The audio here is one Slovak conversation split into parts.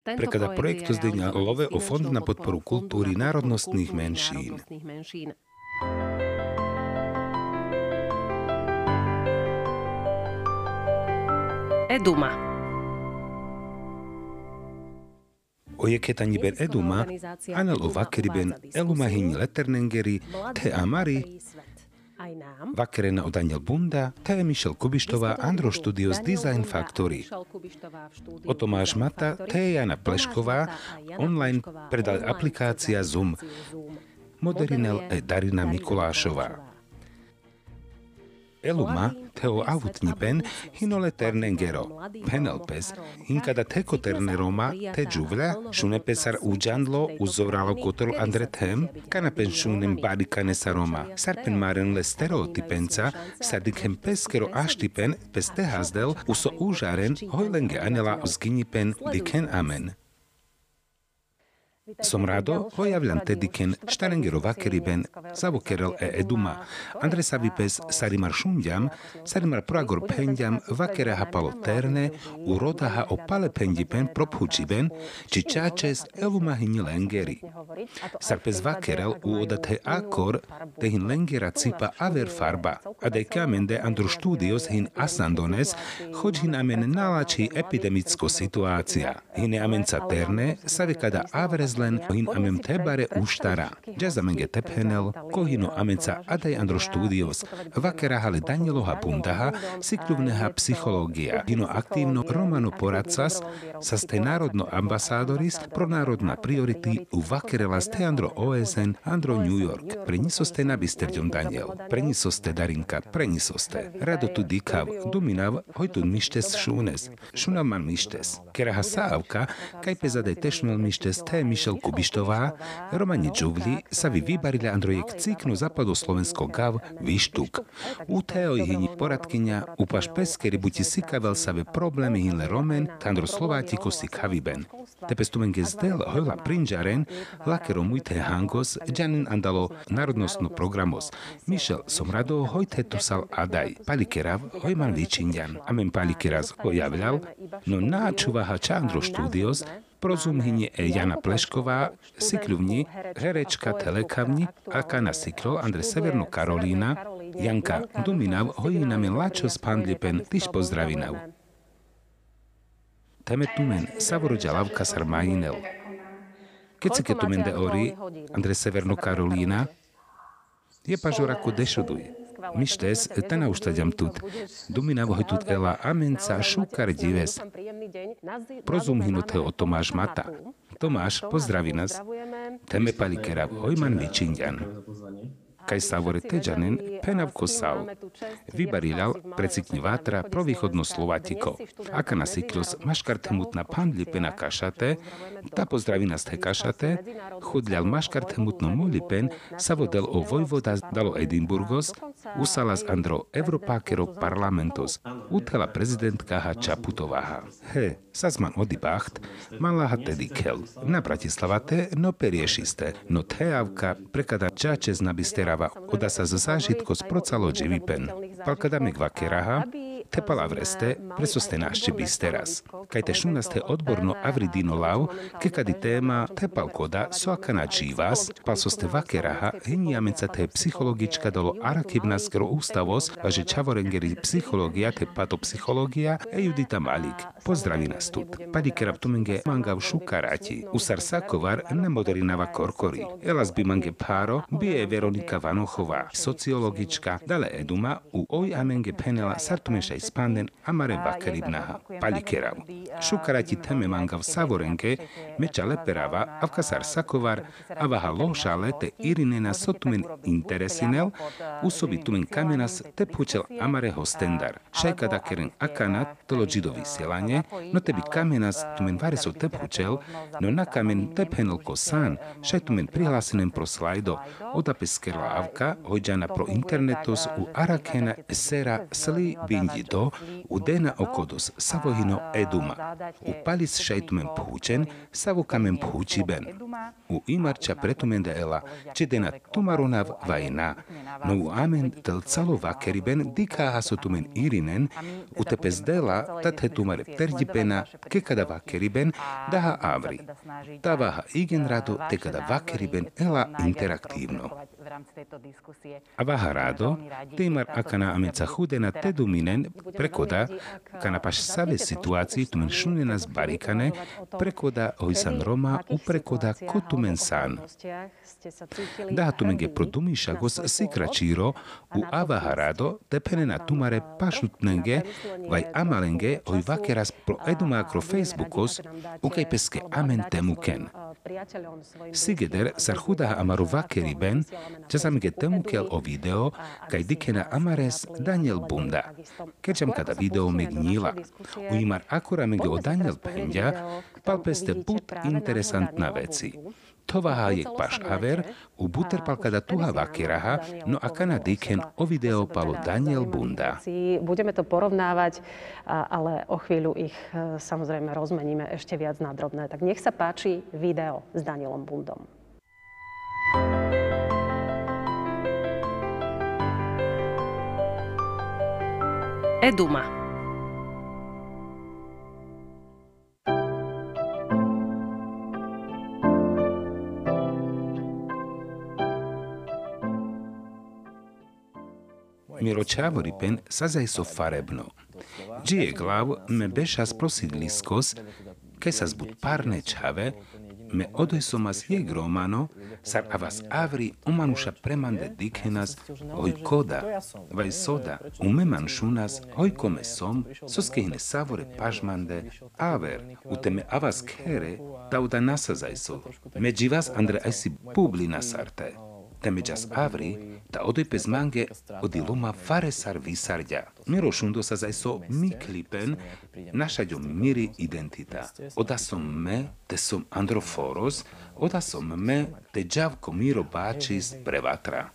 Preklada projekt Zdeňa Love o Fond na podporu kultúry národnostných menšín. Eduma. Ojeketani ben eduma, anel o vakeriben elumahin leternengeri, te amari, Vakerena od Daniel Bunda, T. Michel Kubištová, Andro Studios Design Factory. O Tomáš Mata, T. Jana Plešková, online predal aplikácia Zoom. Moderinel e Darina Mikulášová. Eluma, teo avutnipen, hinole ternengero, penelpes, hinkada teko terneroma, te giuvla, shune pesar ujandlo, uzoralo kotol andrethem, kanapen shunem barikane saroma, sarpen maren le stereotipenca, sardikem peskero ashtipen, peste hazdel, uso užaren, hojlenge anela zginipen, diken amen. Som rado hojavľan tediken štarengero vakeriben zavokerel e eduma. Andre savipes sarimar šundjam, sarimar proagor pendjam vakera hapalo terne, u rodaha o pale pendipen prophučiben, či čačes eluma hini lengeri. Sarpes vakerel u odate akor, te hin lengera cipa aver farba, a de kamende andro studios hin asandones, choď hin amen nalači epidemicko situácia. Hine amenca terne, savikada averez len hin amem tebare uštara. Jazzamenge tephenel, kohino amenca adaj andro studios, vakera hale Danieloha bundaha, sikluvneha psychológia, hino aktívno romano poradcas, sa ste národno ambasádoris pro národná priority u vakerela ste andro OSN andro New York. Preniso ste na bisterďom Daniel. Preniso ste Darinka, preniso ste. Rado tu dikav, duminav, hojtu mištes šúnes. Šunav man mištes. Keraha saavka, kaj pezadej tešnul mištes, te mišel Michel Kubištová, Romani Džuvli sa vy vybarili Androjek cíknu zapadu Slovensko gav výštuk. U teo hini poradkynia upaš peskeri buti sikavel save problémy hinle romen, tandro slovátiko si kaviben. Tepestumen gezdel hojla prinžaren, lakero mujte hangos, džanin andalo národnostno programos. Michel som rado hojte to sal adaj. Palikerav hojman vyčindian. Amen e Jana Plešková, Sikľuvni, herečka Telekavni, Akana Siklo, Andre Severnu Karolína, Janka Duminav, Hojiname Lačo Spandlipen, Tyš pozdravinav. Temetumen, Savorođa Lavka Sarmajinel. Keď si ketumen de ori, Andre Severnu Karolína, je pažoraku dešoduje. Mištes, tena uštadjam tut. Dumina tut ela amenca šukar dives. Prozum hinuteo o Tomáš Mata. Tomáš, pozdraví nás. Teme palikera, hojman vyčindian kaj savore teđanen penavko sav. Vybarilal precikni vatra pro východno Slovatiko. Aka na siklos maškarte mutna pandli pena kašate, ta pozdraví nás te kašate, chudľal maškarte mutno molipen, sa vodel o vojvoda dalo Edinburgos, usalas andro Evropákero parlamentos, utela prezidentka ha Čaputováha. He, sazman odibacht, malaha tedy kel. Na Bratislavate no periešiste, no teavka prekada čačez na bisterava správa oda sa zo zážitko z procalo dživipen. Palkadamek vakeraha, te palavreste, preso ste náštebi teraz. Kaj te šunaste odborno avridino lau, ke kadi téma te palkoda so akana dživas, pal so ste vakeraha, heniamenca te psichologička dolo arakibna skro ústavos, važe čavorengeri psychológia te patopsychológia e Judita Malik. Pozdraví nás tu. Padi kerab tumenge mangav šukarati, usar sakovar nemodorinava korkori. Elas bi mange páro, bie Veronika Vanochová, sociologička, dale eduma u oj amenge penela sartumešaj spanden amare vakaribnaha, palikerav. Šukarati teme mangav savorenke, meča leperava, avkasar sakovar, avaha loša lete irinena sotumen interesinel, usobi tumen kamenas te pučel amare hostendar. Šajka dakeren akanat, tolo džido vysielanie, no tebi kamenas tumen vareso te pučel, no na kamen te penelko san, šaj tumen prihlasenen pro slajdo, odapeskerla avka, hojdjana pro internetos u arakena sera sli bindjid. до, у дена окодос саво хино едума, у палис шејтумен пхучен, саво камен пхучи бен. У имарча претумен да ела, че дена тумаронав вајна, но у амен телцало вакерибен дика асотумен иринен, у тепездела тат хетумар пердипена кекада вакерибен даха аври. Таваха иген радо текада вакерибен ела интерактивно. Аваха радо, ако на амеца худена те доминен преко да канапаш саве ситуации туменшуне нас барикане преко да ојсан рома упреко да котумен сан. Да тумен ге продумиша гос сикрачиро у аваха радо тепене на тумаре пашутненге вај амаленге ој вакерас проедума акро фейсбукос укај песке амен темукен. Sigeder sarhuda amaru vakeri ben, časamge temu kel o video, kaj dikena amares Daniel Bunda. Kečam kada video megnila. U imar akura mege o Daniel Pendja, palpeste put interesantna veci. Tovaha je paš aver, u buter palkada tuha vakiraha, no a kana diken o video palo Daniel Bunda. Budeme to porovnávať, ale o chvíľu ich e, samozrejme rozmeníme ešte viac na drobné. Tak nech sa páči video s Danielom Bundom. Eduma. мирочаво рипен сазај со фаребно. Джие глав ме беша спросид лискос, кај сас бут парне чаве, ме одој со мас јегро мано, сар авас аври омануша преманде дикенас, ој кода, вај сода, умеман шунас, ој коме сом, со скејне саворе пажманде, авер, утеме авас кере, тауда да насазај со, меѓи вас андре ајси публи на сарте. Темеджас аври, odoj pez mange odiloma faresar visardja. Miro šundo sa zaj so mi klipen, našaďo miri identita. Oda som me, te som androforos, oda som me, te džavko miro bačis prevatra.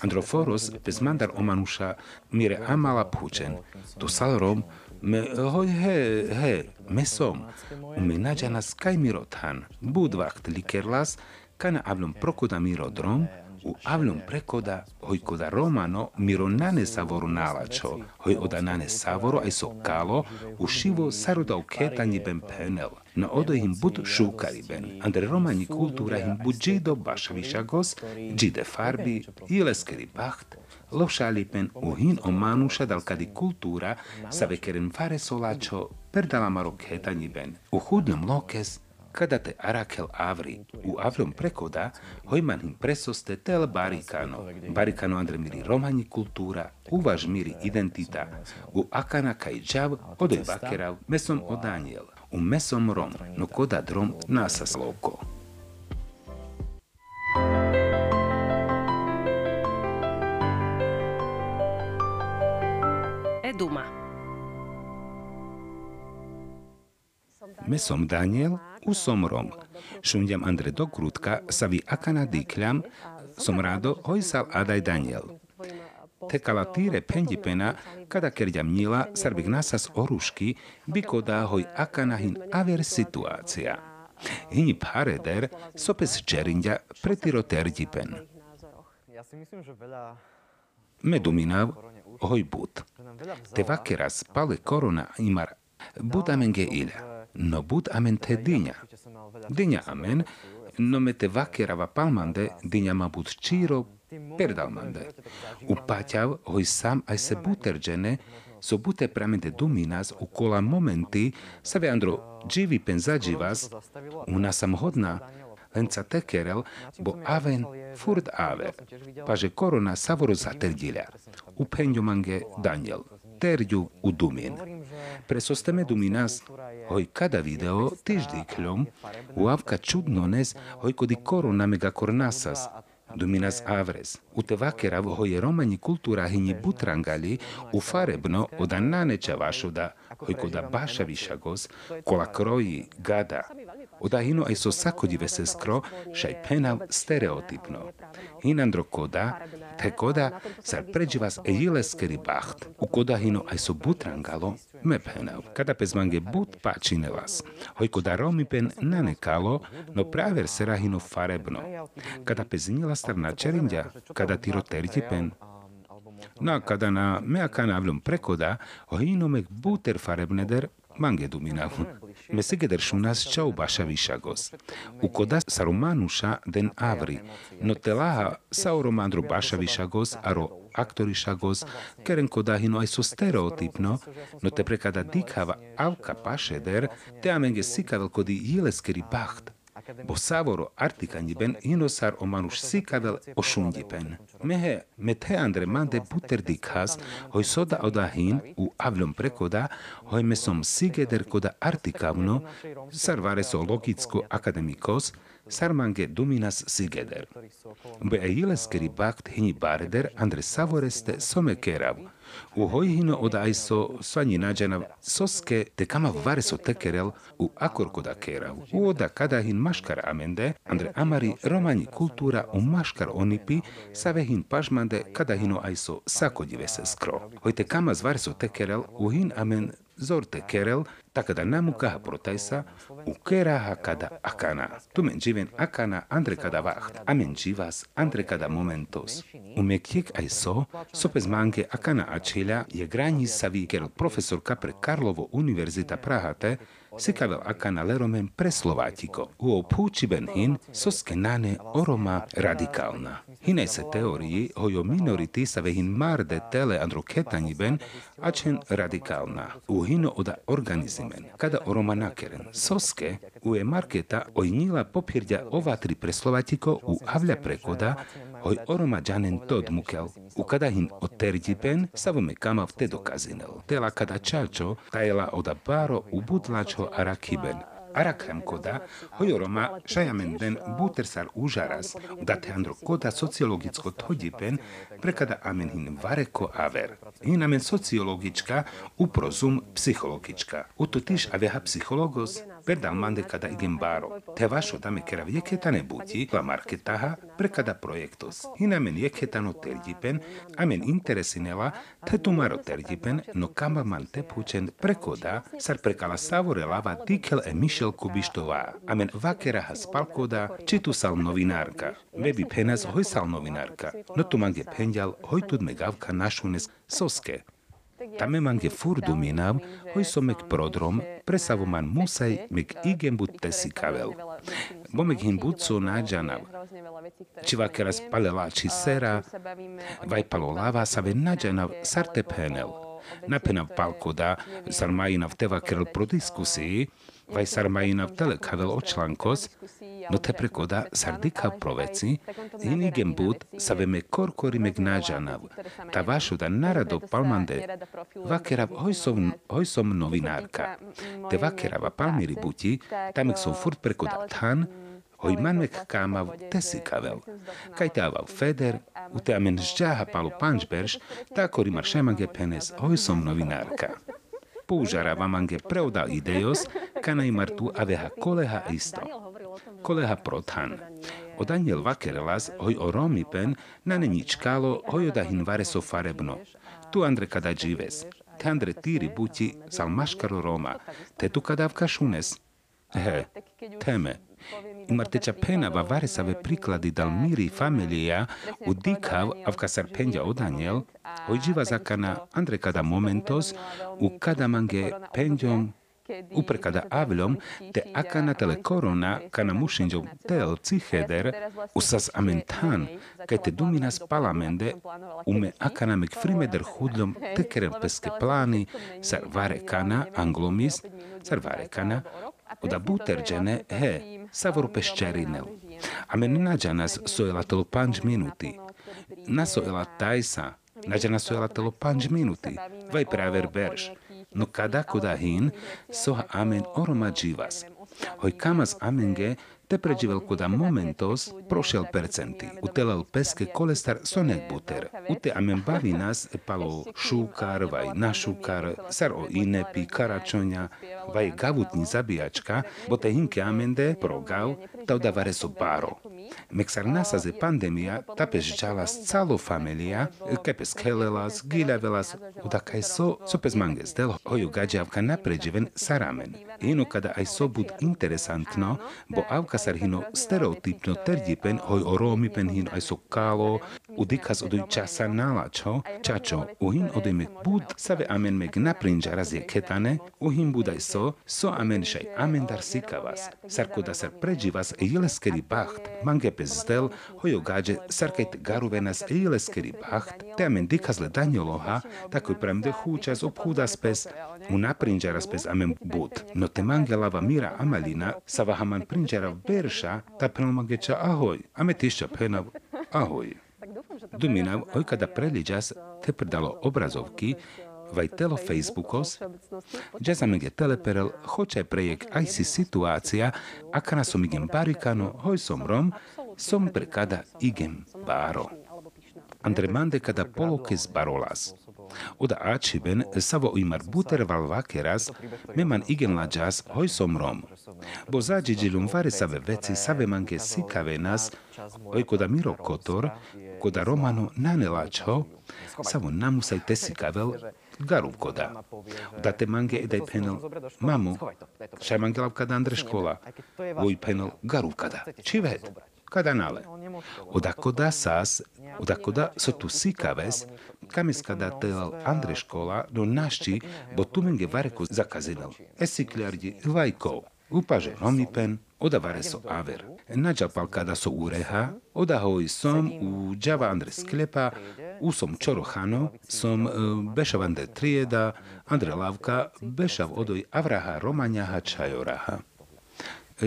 Androforos bez mandar omanuša mire amala pučen, to salrom me hoj he he me som, u me nađana skaj mirotan, budvacht likerlas, kana avlom prokuda miro drom, u avlum prekoda hoj koda romano miro nane savoru nalačo, hoj oda nane savoru aj so kalo, u šivo saruda u ketanji ben penel. No odo him bud šukari ben, andre romani kultura him bud džido baš višagos, džide farbi, ileskeri bacht, lošali pen u hin o manuša dal kadi kultura sa vekeren fare solačo, perdala maro ketanji ben. U hudnom lokes, kada te arakel avri u avrom prekoda hojman presoste tel barikano. Barikano andre miri romani kultura, uvaž miri identita, u akana kaj džav odoj bakerav mesom o Daniel, u mesom rom, no koda drom nasa sloko. Eduma. Mesom Daniel, usomrom. Šundjam Andre do krutka, savi akana dikljam, som rado hojsal adaj Daniel. Te kalatire pendipena, kada kerďam nila, sarbik nasas oruški, biko da hoj akana hin aver situacija. Hini pareder, sopes čerindja pretiro terdipen. Meduminav, hoj but. Te vakeras pale korona imar budamenge ilja no bud amen te dinja. Dinja amen, no me te vakerava palmande, dinja ma bud čiro perdalmande. Upaťav hoj sam aj se buterđene, so bute pramente duminas u kola momenti, sa ve andro dživi penzađivas, una sam hodna, lenca tekerel, bo aven furt aver, paže korona savoro zaterdilja. U penjo mange Daniel, u dumin. Presosteme duminas, hoj kada video tiždi kljom, u avka čudnones, hoj kodi korona mega kornasas, Duminas avres, u te vakera hoj romani kultura hinji butrangali, u farebno od anane čavašuda, hoj koda baša višagos, kola kroji, gada, Oda hino aj so sakodive se skro, šaj penav stereotipno. Hinandro koda, Te koda sar pređivas jileskeri baht. U koda hino aj so butrangalo me penav. Kada pes mange but pačinelas. Hoj koda romi pen nanekalo, no praver serahino farebno. Kada pes nila starna čerindja, kada tiro terti pen, No a kada na meaka navľom prekoda, ho inomek buter farebneder mange duminavu. Mesigeder šunas čau baša višagos. U koda sa romanuša den avri, no telaha sa o romandro baša višagos aro aktori šagos, keren koda hino aj so stereotipno, no? Te prekada dikhava avka pašeder, te amenge sikavel kodi jileskeri bacht bo savoro artikanyiben hinosar o manus sikavel o shungipen. Mehe methe andre mande buter dikhas, hoj soda oda hin u avlom prekoda, hoj mesom sigeder koda artikavno, sarvare so logicko akademikos, sarmange dominas sigeder. Be e ileskeri bakt hini bareder andre savoreste some kerav, U hoihino odaiso svanji nađana soske te kama vareso tekerel u akorkoda kerav. kada hin maškar amende, andre amari romanji kultura u maškar onipi, savehin pažmande kadahino aiso sakodjive se skro. Hojte kama zvareso tekerel u hin amen zorte kerel, takada namukaha protaisa, u keraha kada akana. Tumen jiven akana andre kada vacht, amen jivas andre kada momentos. U mekiek aj so, sopes mange akana ačilja je grani savi ker profesor kapre Karlovo Univerzita Prahate, sikavel akana leromen preslovatiko. U opučiben hin, soske nane oroma radikalna. Hinaj se teoriji, hojo minority sa vehin marde tele androketaniben, ačen radikalna. U hino oda organizimen. Kada oroma nakeren. Soske, u e marketa ojnila popirđa ova tri preslovatiko u avlja prekoda, hoj oroma džanen tod mukel. U kada hin oterđipen, savome kama v te dokazinel. Tela kada čačo, tajela oda baro u budlačo arakiben. Arakrem koda, hojoroma šajamen den butersar užaras, date andro koda sociologicko todipen, prekada amen hin vareko aver. Hin amen sociologička, uprozum psihologička. Uto tiš aveha psihologos, Пердаманде када идем баро. Те вашо даме керав јекетан е бути, ва маркетаха прекада проектос. И на мен јекетан отерјипен, а мен интересинела, те тумар отерјипен, но камаман те пучен прекода, сар прекала саворелава тикел е Мишел Кубиштова. А мен вакераха спалкода, читу сал новинарка. Веби пенас хој сал новинарка, но туман ге пенјал, хој туд мегавка нашунес соске. Našunes soske. Tame mange fur duminav, hoj so mek prodrom, presavo man musaj mek igen but tesi kavel. Bo mek hin but so nađanav. Či vakera spalela či sera, vaj palo lava sa ve nađanav sarte penel. Napenav palkoda, sar majinav teva kerel pro vai sarmaina telekavel očlankos, no te prekoda sardika proveci, inigem bud saveme korkorime gnađanav, ta vašu da narado palmande, vakerav hojsom, hojsom novinárka, te vakerava palmiri buti, tamek som furt prekoda tan, hoj manmek kámav tesikavel. Kaj távav feder, u te amen žďáha palu pančberš, tá korimar šemange penes, hoj som novinárka použarava mange preuda idejos, kanai martu aveha koleha isto. Koleha prothan. O Daniel Vakerelas hoj o romipen na neničkalo hoj da hinvareso farebno. Tu andre kada žives. Te andre tiri buti sal maškaro Roma. Te tu kadavka šunes. He, teme. Marteća penava varesave prikladi dal miri familija u dikav avkasar penja Daniel, Hojiva zakana andre kada momentos u kada mange penjom upre kada avlom te akana tele korona kana mushinjom tel ciheder usas amentan kaj te duminas palamende ume akana mek frimeder hudlom tekeren peske plani sar vare kana anglomis sar vare kana oda buterđene he savoru peščerinel. Amen nađanas sojela telo panč minuti. Nasojela tajsa Nađena su telo panč minuti, vai praver berš. No kada koda hin, soha amen oroma dživas. Hoj kamas amenge, Te pređivel koda momentos prošel percenti. Utelal peske kolestar sonek buter. Ute amen bavi nas palo šúkar, vaj našúkar, sar o inepi, karačoňa, vaj gavutni zabíjačka, bo te hinke amende progal, tauda vare so baro. Meksar nasa ze pandemia, tapeš žalas calo familia, kepes kelelas, gilavelas, udakaj so, so pes manges del, hoju gađavka napređiven saramen. Ino kada aj so bud interesantno, bo avka sar hino stereotypno terdipen, hoj o romi pen hino aj so kalo, udikas oduj časa nalačo, čačo, uhin mek bud, save amen mek naprinja razje ketane, uhin budaj so, so amen šaj amen dar sikavas, sar koda sar pređivas jeleskeri bacht, mange hojo gađe sarkajt garuvenas jeleskeri bacht, te amen dikazle danjoloha, tako premde hučas obhudas pes, u naprinđaras pes amen bud. No te mange lava mira amalina, sava haman prinđara verša, ta penalmageća ahoj, ame tišća penav ahoj. Duminav, oj kada preliđas, te predalo obrazovky, vaj telo Facebookos, že sa mige teleperel, hoče prejek aj si situácia, aká na som igem barikano, hoj som rom, som prekada igem báro. Andre mande kada poloke z barolas. Oda ačiben savo imar buter val vakeras, meman igen la jas hoj som rom. Bo zađiđilum vare save veci save manke sikave nas, oj koda miro kotor, koda romano nanelačho, savo namusaj tesikavel, garu koda. Da te mange edaj penel, mamu, šaj mangelavka da Andre škola, voj penel garu kada. Čivet, kada nale. Odako da sas, odako da so tu sikaves, kamis kada telal Andre škola, no našči, bo tu menge vareko zakazinal. Esikliardi vajkov. Upaže romipen, oda vare so aver. Nađapal kada so ureha, oda hoj som u džava Andre sklepa, u som čorohano, som uh, bešav Andre trijeda, Andre lavka, bešav odoj avraha romanjaha čajoraha.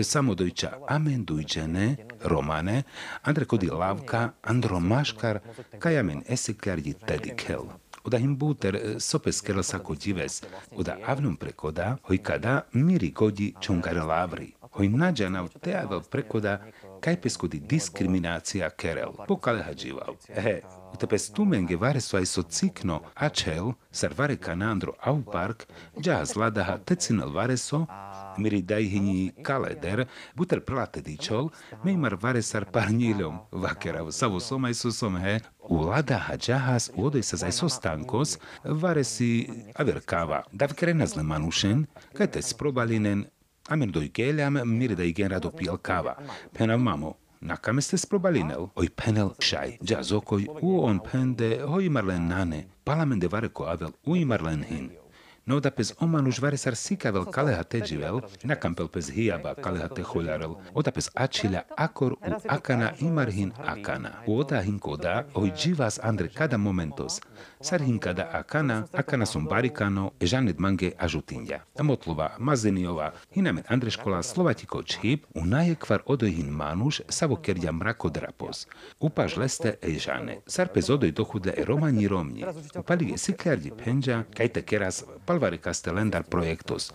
Samodojča amen dujđene, romane, Andre kodi lavka, Andro maškar, kajamen esiklardi tedikel. Oda him buter sopes kerel sako dives, oda avnum prekoda, hoj kada miri godi čongare lavri. Hoj nađana teavel prekoda, kaj peskodi diskriminacija kerel, pokale hađival. Ehe, utepes tumenge vare so aj so cikno, ačel, sar vare kanandro au park, dža zladaha tecinel vare so, miri dajhini kaleder, buter plate dičol, meimar vare sar parnilom, vakerav, savo somaj su som he, u lada hađahas u odoj sa zaj so stankos, vare si averkava, dav krenazle manušen, kaj te sprobalinen, amen doj geljam, miri da igen rado pijel kava. Penav mamo, nakame ste sprobalinel, oj penel šaj, dža zokoj, u on pende, hoj marlen nane, palamende vare ko avel, u marlen hin. No da pes oman už vare sar sikavel kaleha teđivel, nakampel pes hijaba kaleha te huljarel, oda pes ačilja akor u akana imarhin akana. U oda hin koda, oj dživas andre kada momentos, sar hin kada akana, akana som barikano, e žanet mange ažutinja. Motlova, mazeniova, hinamet andreškola slovatiko čhip, u najekvar odoj hin manuš, savo kerja mrako drapos. Upaž leste e žane, sar pes odoj dohudle e romani romni. Upalige siklardi penđa, kajte keras palvare castelendar proiectos.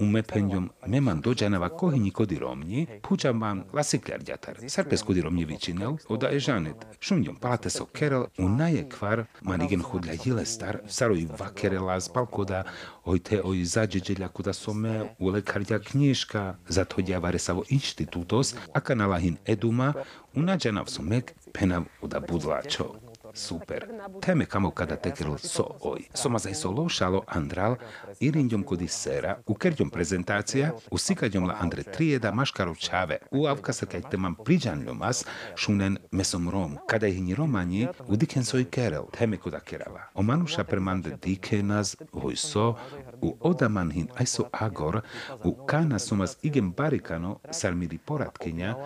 Un me pendium me man dođanava kohini kodi romnji, puđa man lasikler djatar. Sarpes kodi romnji vičinel, oda je žanet. Šumdjom palate so kerel, u naje kvar, man igen hudlja jile star, saroj vakerela z balkoda, oj te oj zađeđelja kuda so me u lekarja knjiška, zato djavare savo institutos, a kanalahin eduma, unađanav so mek, penav uda budlačo szuper. Temek amokadatekeről szói. Szomazai szólósáló Andrál, iringyomkodi szera, ukergyom prezentácia, uszikagyomla Andre Trieda, Maškaro Čave, u avkasakajtemam pridzsanlyomas, sunen mesomrom, kadaihinyi romanyi, udikenszoi kerel, temekoda kerava. Omanusa permande dikenaz, hojszó, u odamanhin ajszó agor, u kána szomaz igen barikano, szalmiri poratkinya,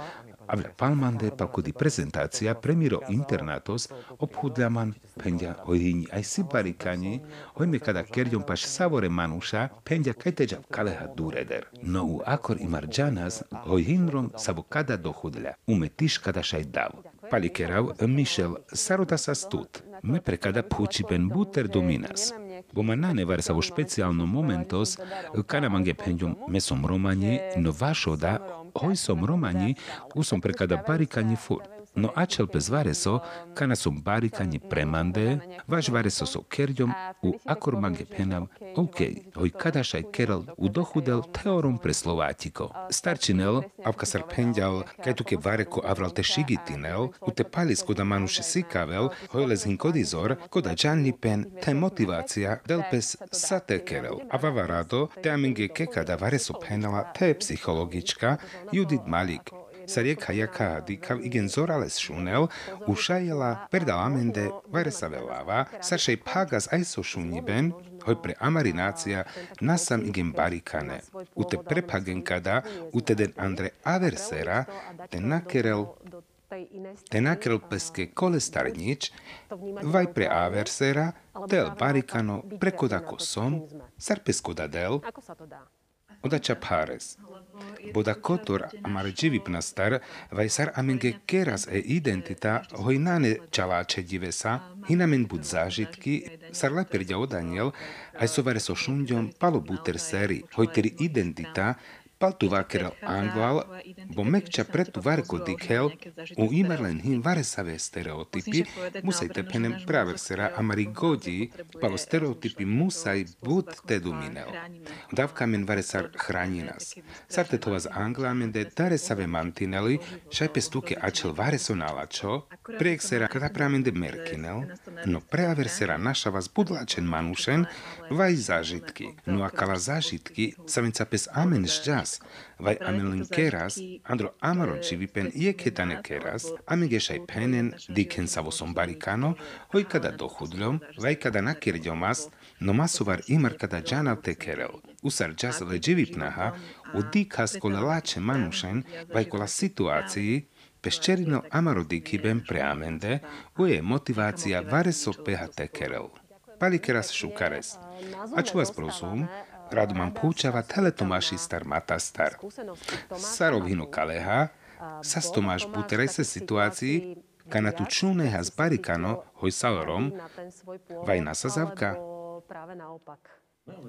Avla palmande palkodi prezentácia premiro internatos obhudľaman pendia hojhini aj si barikani, hojme kada kerďom paš savore manuša, pendia kajteđa kaleha dureder. No u akor imar džanas, hojhinrom savo kada dohudľa, ume tiš kada šaj dav. Palikerav, Michel, sarota sa stut, me prekada puči ben buter dominas. Bomanane var savo špecijalno momentos, kana mange pendium mesom romanje, no vašoda hoj som romani, u som prekada barikani furt. No acel pe zvareso, kana som barikani premande, vaš vareso so kerďom, u akor mange penam, OK, hoj kadašaj kerel u dochudel teorom pre Slovátiko. Starčinel, avka sar penďal, kaj tu ke vareko avral te šigitinel, u te palis koda manuše sikavel, hoj les hin kodizor, koda džanli pen te motivácia del pes sa te kerel. A vavarado, te aminge ke kada vareso penala te psychologička Judith Malik, sa rieka Dikav kao igen zorales šunel, ušajela perdalamende veresavelava, sašej pagas aiso šunjiben, hoj pre amarinacija nasam igen barikane, u te prepagen kada, u den Andre Aversera, te nakerel te nakrel peske kole starnjič, vaj pre aversera, tel barikano prekoda kosom, sar pesko del, odača pares, Boda kotor amare dživipnastar, vai sar amenge keras e identita hojnane čaláče divesa, hinamen bud zážitky, sar leperďa odaniel, aj sovare so šundjom palo buter seri, hojteri identita, paltuvakerel anglal, bo mekča pretu varko dikhel, u imerlen hin varesave stereotipi, musaj tepenem praversera amari godi, palo stereotipi musaj bud teduminel. Davka men varesar hrani nas. Sarte to vas anglamen de daresave mantineli, šajpe stuke ačel vareso nalačo, prejek sera kada pramen de merkinel, no preaversera naša vas budlačen manušen, vaj zážitky. No a kala zážitky, sa venca pes amen žďas, keras, vai amelin keras, andro amaron ci vipen ie ketane keras, amigesai penen diken savoson barikano, hoi kada dohudlom, vai kada nakirďomas, no masovar imar kada džanav te kerel. Usar džas leđi vipnaha, u dikas kola lače manušen, vai kola situácii, Peščerinel amarodikibem preamende, uje motivácia vareso peha tekerel. Palikeras šukares. A čo vás prosím, Radoman púčava teletomáši star matastar. Sarovhino kaleha, sa stomáš buterej se situácii, kana tu čúneha z barikano hoj salorom, vaj nasazavka.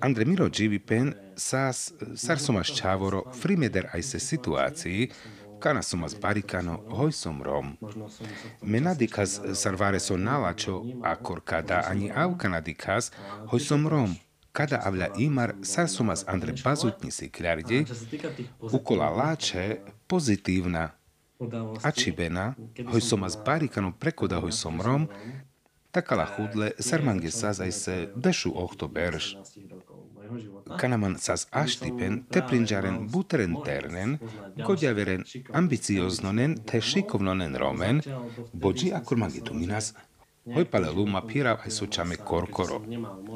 Andre Miro Dživipen sas sar somaš čávoro frimeder aj se situácii, kana somas barikano hoj som rom. Menadikas sarvare so nalačo akor kada ani au kanadikas hoj som rom kada avla imar sarsumas andre bazutnisi kľardi, ukola láče pozitívna ačibena, hoj somas barikano prekoda hoj somrom, takala chudle sarmange sazaj se dešu ohto berš. Kanaman sas aštipen te prinjaren buteren ternen, kodjaveren ambicioznonen te šikovnonen romen, bođi akur magituminas Hoipalelu ma pirav ai sochame korkoro.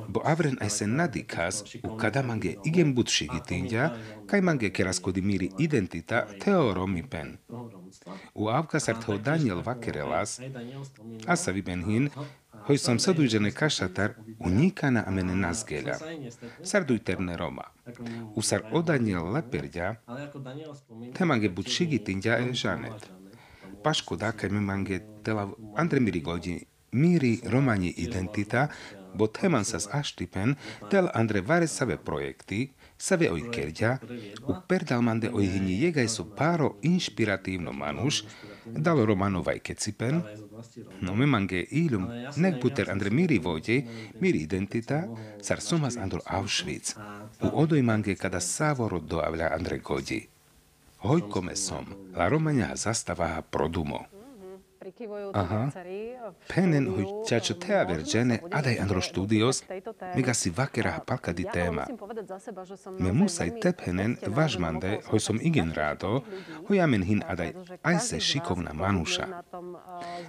Bo avren ai sen nadikas u kada mange igen but shigitinja, kai mange keras kodimiri identita teoromi pen. U avkasar teo Daniel vakerelas, asa viben hin, hoj som sadujžene kašatar unikana amene nazgelja. Sarduj terne Roma. U sar o Daniel leperdja, te mange but shigitinja e žanet. Paško da kai me mange tela andre miri godini miri romani identita, bo teman sas aštipen tel andre vare save projekti, save oi kerďa, u perdal mande oi hini jegaj so paro inšpiratívno manuš, dal romanovaj kecipen, no me mange ilum nek buter andre miri vojde, miri identita, sar somas andro Auschwitz, u odoj mange kada savoro doavľa andre godi. Hojkome som, la Romania zastavaha produmo. Aha. Penen hui ťačo tea vergene adaj andro studios, mega si vakera palka di téma. Me musaj tepenen važmande, hoj som igen rádo, hoj amen hin adaj aj se šikovna manuša.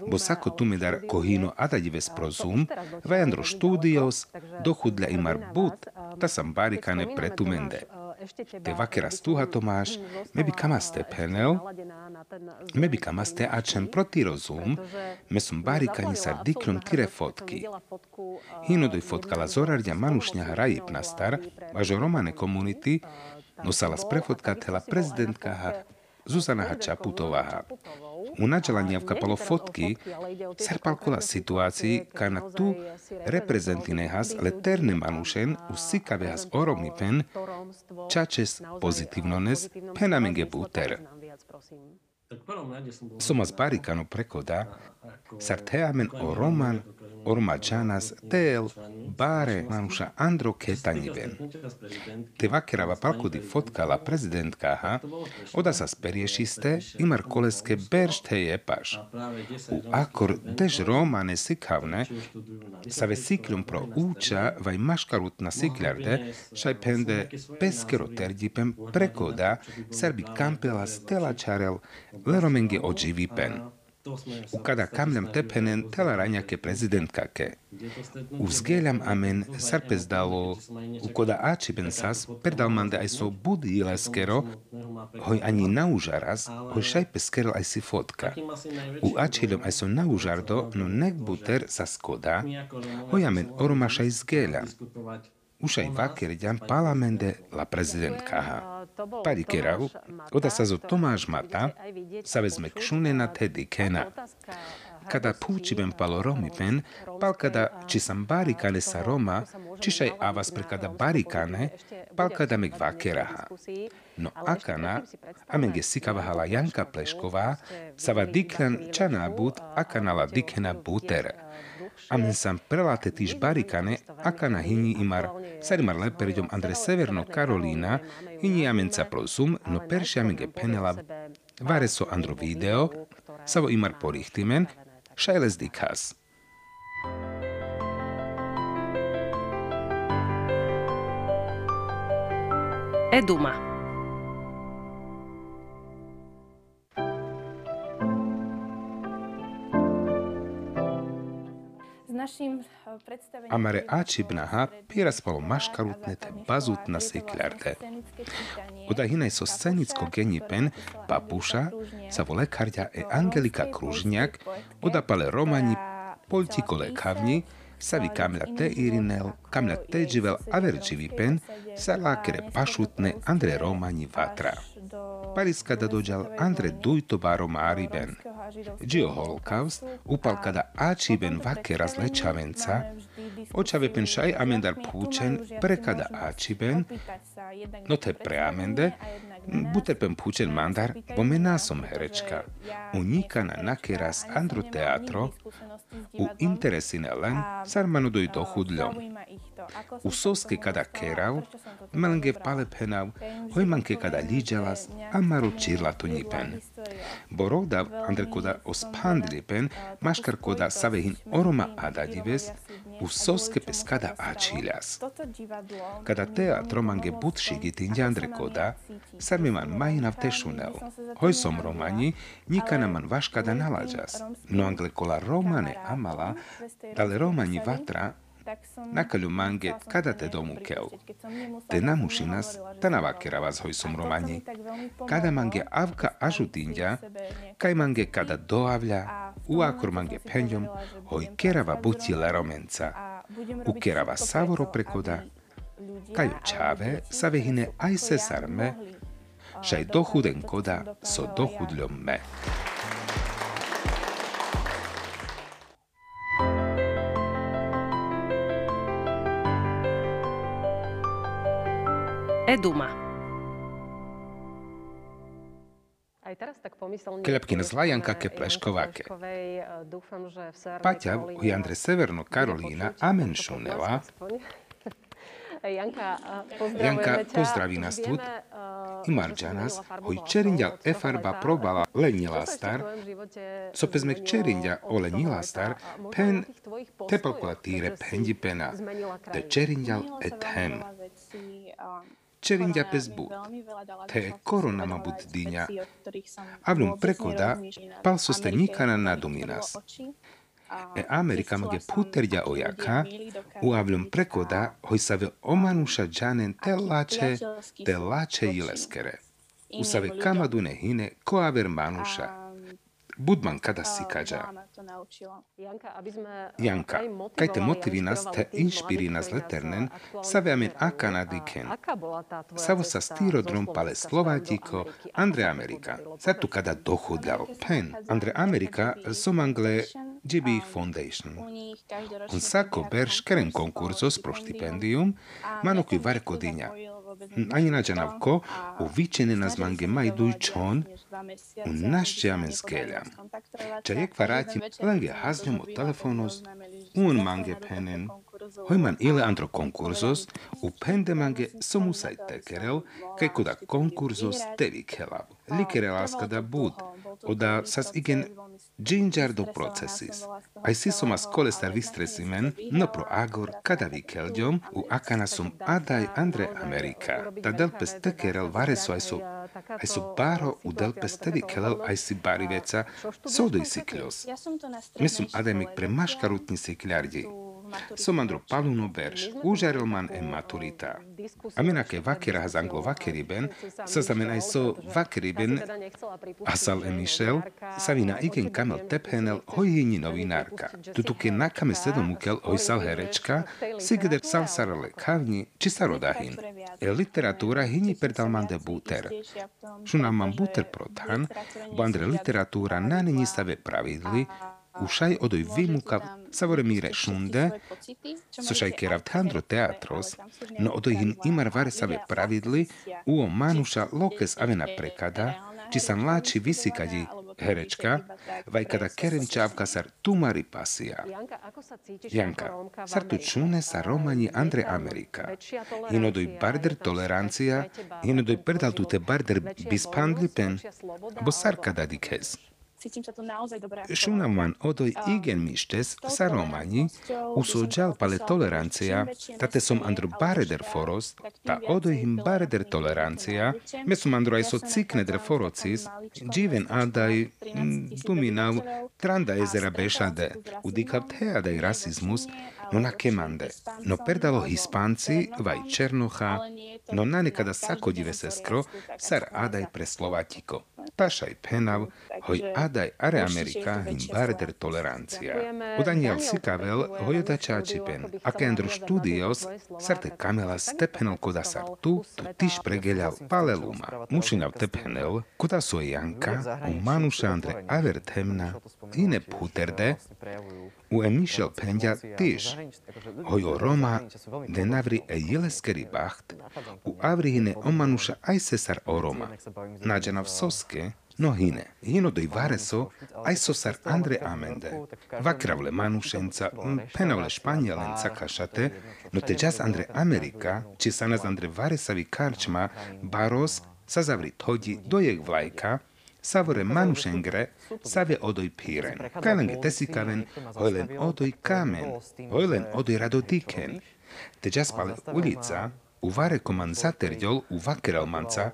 Bo sako tu me dar kohino adaj ves prozum, vaj andro studios, dochudľa imar but, ta sam barikane pretumende. Te vakera stuha Tomáš, mebi kamaste penel, mebi kamaste ačem proti rozum, me som barikani sa dikrom tire fotky. Hino doj fotkala zorarja manušnja hraji pnastar, važo romane komunity, nosala sprefotka tela prezidentka Zuzana Čaputová. U načelania vkapalo fotky, serpalkola situácii, kana tu reprezentine has leterne manušen u sikave has oromi pen, čačes pozitívnones penamenge buter. Somas barikano prekoda, sarteamen o roman ormađanas tel bare manuša Andro Ketaniven. Te vakerava palkudi fotkala prezidentkaha, oda sa speriešiste imar koleske berš te jepaš. U akor dež romane sikavne, sa ve siklum pro uča vaj maškarut na siklarde, šaj pende peskero terdipem prekoda, serbi kampela stela čarel, leromenge ođivipen u kada kamljam tepenen tela ranjake prezidentkake. Uzgeljam amen sarpes dalo, u koda ači ben sas, perdal mande aj so budi ileskero, hoj ani naužaras, hoj šajpe skero aj si fotka. U ačiljom aj so naužardo, no nek buter sa skoda, hoj amen oromašaj zgeljam. Ušaj vaker ďam palamende la prezidentkaha. Parikerav, oda sa zo Tomáš Mata, sa vezme kšune na tedy kena. Kada púčibem palo romi pen, pal kada či sam barikane sa Roma, čišaj avas pre kada barikane, pal kada meg vakeraha. No akana, amenge sikavahala Janka Plešková, sa va diklan čanabut, akanala dikena butere amen sam prelate tiž barikane, aka na hini imar sarimar leperidom Andre Severno Karolína, hini amenca prosum, no perši amenge penela, vare so andro video, savo imar porihtimen, šajles dikas. Eduma. Amare Ačibnaha pieraspalo maškarutne te bazutna sikljarte. Oda hinaj so scenicko genipen, papuša, sa vo lekarja e Angelika Kružnjak, oda pale romani politiko lekavni, savi kamla te irinel, kamla te dživel averčivipen, sa lakere pašutne Andre Romani vatra. Paris kada dođal andre dujto baru mari ben. Ġio holkaust upal kada aċi ben vakke razle očave penšaj amendar pučen prekada aċi ben, no te preamende, buter pen pučen mandar, nasom herečka, unika na nakeras andro teatro, u interesine len sarmanu doj dohudľom. U soske kada kerav, melenge pale penav, hojmanke kada liđelas, amaru čirla to nipen. Borodav andre koda ospandlipen, maškar koda savehin oroma adadives, soske peskada ačiljas. Kada teatro mange butšigi andre koda, sarmiman majinav tešunel. Hoj som romani, nikana man vaškada nalađas. No angle kola romane amala, dale romani vatra, Nakallumánge kada te domu keu? te namuši nas, ta navakera vas namusinas tanavakeravas romani. kada mange avka ajutinja, kai mange kada doavlja, uakor mange penjom, buci buciela romenca, ukerava savoro prekoda, kai učave savehine ai sesarme, šaj dohuden koda so dohudljom me. Eduma. Kľapkin z Lajanka ke Pleškováke. Paťa u Jandre Severno Karolína Amenšunela Janka, Janka pozdraví nás tu. Imarđanas, hoj čerinjal efarba probala. Lenila star, so pezmek čerinja olenila star, pen tepalkulatire pendipena, te čerinjal et hem. Čerinja bez bud. Te koronama bud dinja. Avlum prekoda, pal so ste nikana naduminas. E Amerika mage puterja ojaka, u avlum prekoda, hoj save omanuša džanen te lače, te lače ileskere. U save kamadune hine ko aver manuša. Budman kada si kađa. Janka, kaj te motivi nas te inšpiri nas leternen, sa veamen aka nadiken. Savo sa styrodrom pale Slovatiko, Andre Amerika. Sa tu kada dochodľal pen. Andre Amerika somangle GB Foundation. Un sako ber škeren konkursos pro stipendium, mano qui vare codinia. aninačanavko maj zmangemajdućon u našćamen skelja. Čajek varati lange haznjom u telefonos un mange penen Hojman ile antro konkursos, u pende mange somusai tekerel, kaj kuda konkursos tevi kelab. Likerel da bud, oda sas igen ginger do procesis. Ai si somas kolestar vistresimen, no pro agor kada vi keldiom, u akana sum adai Andre Amerika. Ta delpes tekerel vare so ai so ai so baro u delpes tevi kelel ai si bari veca, sodo i siklios. Mesum ademik pre maškarutni sikliardi. Somandro paluno berš, užaril man e maturita. Aminake vakera has anglo vakeriben, sa znamenaj so vakeriben, asal e Michel, savina igen kamel tephenel hojini novinárka. Tutuke nakame sedomukel ojsal herečka, sigde sal sarale kavni, či sarodahin. E literatúra hini perdal mande buter. Šunam man buter prothan, bo andre literatúra nani stave pravidli, ušaj odoj vimuka savoremire šunde, sošaj kerav tandro teatros, no hin imar vare save pravidli, uo manuša lokes avena prekada, či sam lači visikadi herečka, vaj kada kerenčavka sar tumari pasia. Janka, sar tu čune sa romani Andre Amerika. Hinodoj barder tolerancija, hinodoj perdal tu te barder bispandlipen, bo sar kada dikes. Šunaman odoj igen mištes sa romani usúďal pale tolerancia, tate som andru bareder foros, ta odoj him bareder tolerancia, me som andru aj so ciknedre forocis, dživen adaj duminav tranda ezera bešade, udikav teadaj rasizmus, no na kemande. No perdalo Hispánci, vaj Černocha, no na nekada sakodive seskro, sar adaj pre Slovatiko. Pašaj penav, hoj adaj are Amerika him barder tolerancia. U Daniel Sikavel hojota čačipen, akendru studios sarte kamela stepenel koda sar tu, tu tiš pregeljal paleluma. Mušinav tepenel, koda so Janka, u manuša Andre Avertemna, ine puterde, u Michel Pendia tiež. Hojo Roma de navri e jeleskeri bacht, u avrihine omanuša aj sesar o Roma. Nađena v soske, no hine. Hino doj vareso, aj sosar Andre Amende. Vakravle manušenca, penavle španjalenca kašate, no te čas Andre Amerika, či sa nas Andre Varesavi karčma, baros, sa zavrit hodí do jek vlajka, savore manušengre, save odoj piren. Kajlenge tesikaven, hojlen odoj kamen, hojlen odoj radodiken. Te jaspale ulica, u vare koman zaterďol u vakeralmanca,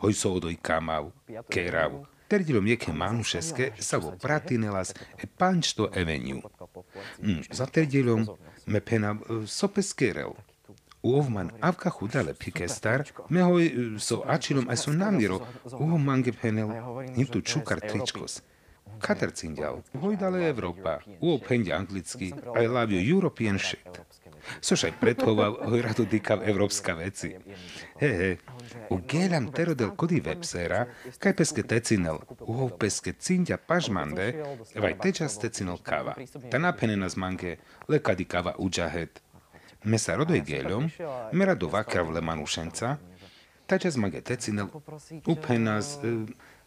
hoj so odoj kamav, kerav. Terdilo mieke manušeske, savo pratinelas e pančto evenju. Mm, zaterdilom me pena sopeskerel. Uovman avka hudale pikestar, me hoj so ačilom aj so namiro, uho mange penel, intu čukar tričkos. Katar cindial, hoj dale Evropa, uo pendia anglicky, I love you European shit. Sošaj prethoval, hoj rado dýkav evropská veci. He, he, u gelam tero del kodi websera, kaj peske tecinel, uho peske cindia pažmande, vaj tečas tecinel kava. Ta napenena z mange, lekadi kava uđahet,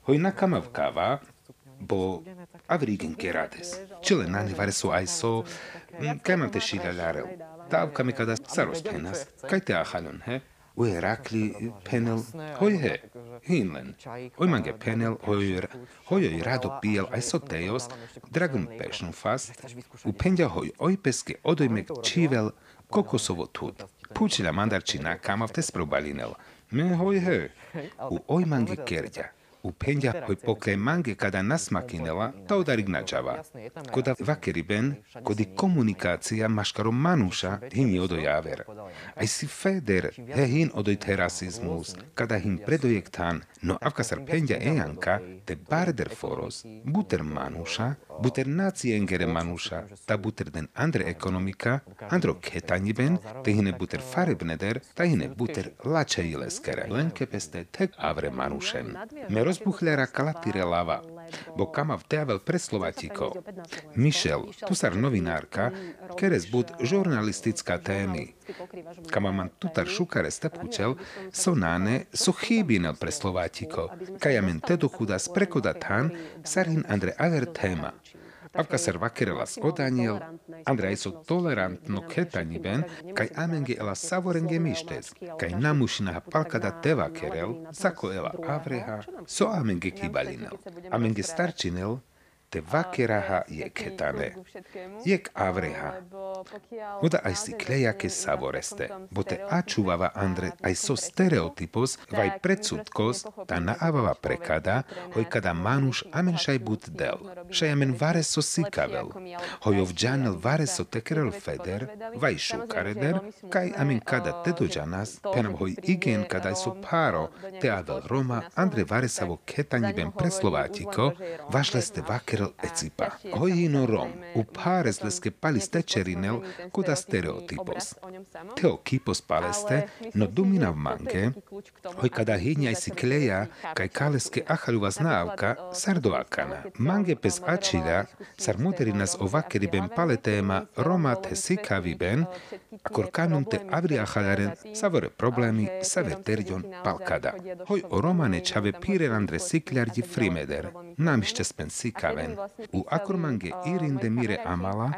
Hoj nakamavkava, bo avrigen kerades. Čile nani vare so aj so, kaj man te šilalarel. Tavka mi kada saros penas, kaj te ahalon, he? U Herakli penel, hoj he, hinlen. Oj mange penel, hoj hoj rado pijel aj so teos, dragon passion fast, u pendja hoj oj peske odojmek čivel, kokosovo tut. Pučila mandarčina kamav te sprobalinel. Me hoj he. U oj mangi kerďa. U pendia hoj poke mange kada nasmakinela, ta udarik nađava. Koda vakeriben, kodi komunikácia maškaro manuša, hini odo javer. Aj si feder, he hin odoj terasizmus, kada hin predojektan, no avkasar pendia ejanka, te barder foros, buter manuša, buter naciengere manuša, ta buter den andre ekonomika, andro ketaniben, te hine buter farebneder, ta hine buter lačejileskere. Lenke peste tek avre manušen. Me rozbuchľara kalatire lava, bo kama vteavel pre Slovatikov. Michel, tusar novinárka, keres bud žurnalistická témy. Kama man tutar šukare stepkučel, so nane so chýbinel pre Slovátikov. Kajamen tedo chuda sprekodatán, sarin Andre aver téma. Avka ser vakerela skodaniel, Andrej so tolerantno ketaniben, kaj amenge ela savorenge mištes, kaj namušina palkada teva kerel, zako ela avreha, so amenge kibalinel. Amenge starčinel, vakeraha je ketane. Jek avreha. Oda aj si klejake savoreste, bo te ačuvava Andre aj so stereotypos, vaj predsudkos, ta naavava prekada, hoj kada manuš amen šaj bud del. Šaj amen vare so sikavel. Hoj ovđanel vare so tekerel feder, vaj šukareder, kaj amen kada te dođanas, penam hoj igen kada so paro, te avel Roma, Andre vare savo ketanjiben preslovatiko, vašle ste Карл Еципа. Ојино Ром, у парес леске палисте черинел кода стереотипос. Тео кипос палесте, но думина в манке, ој када хиња и си клеја, кај калеске ахалува знаавка, сар доакана. Манге пес ачида, сар мутери нас овакери бен палете палетема, Рома те сикави бен, а корканум те аври ахаларен, саворе проблеми, саве ветерјон палкада. Ој о Рома не чаве пирен Андре Сиклярди Фримедер, namišće spen sikaven, u akormange irinde mire amala,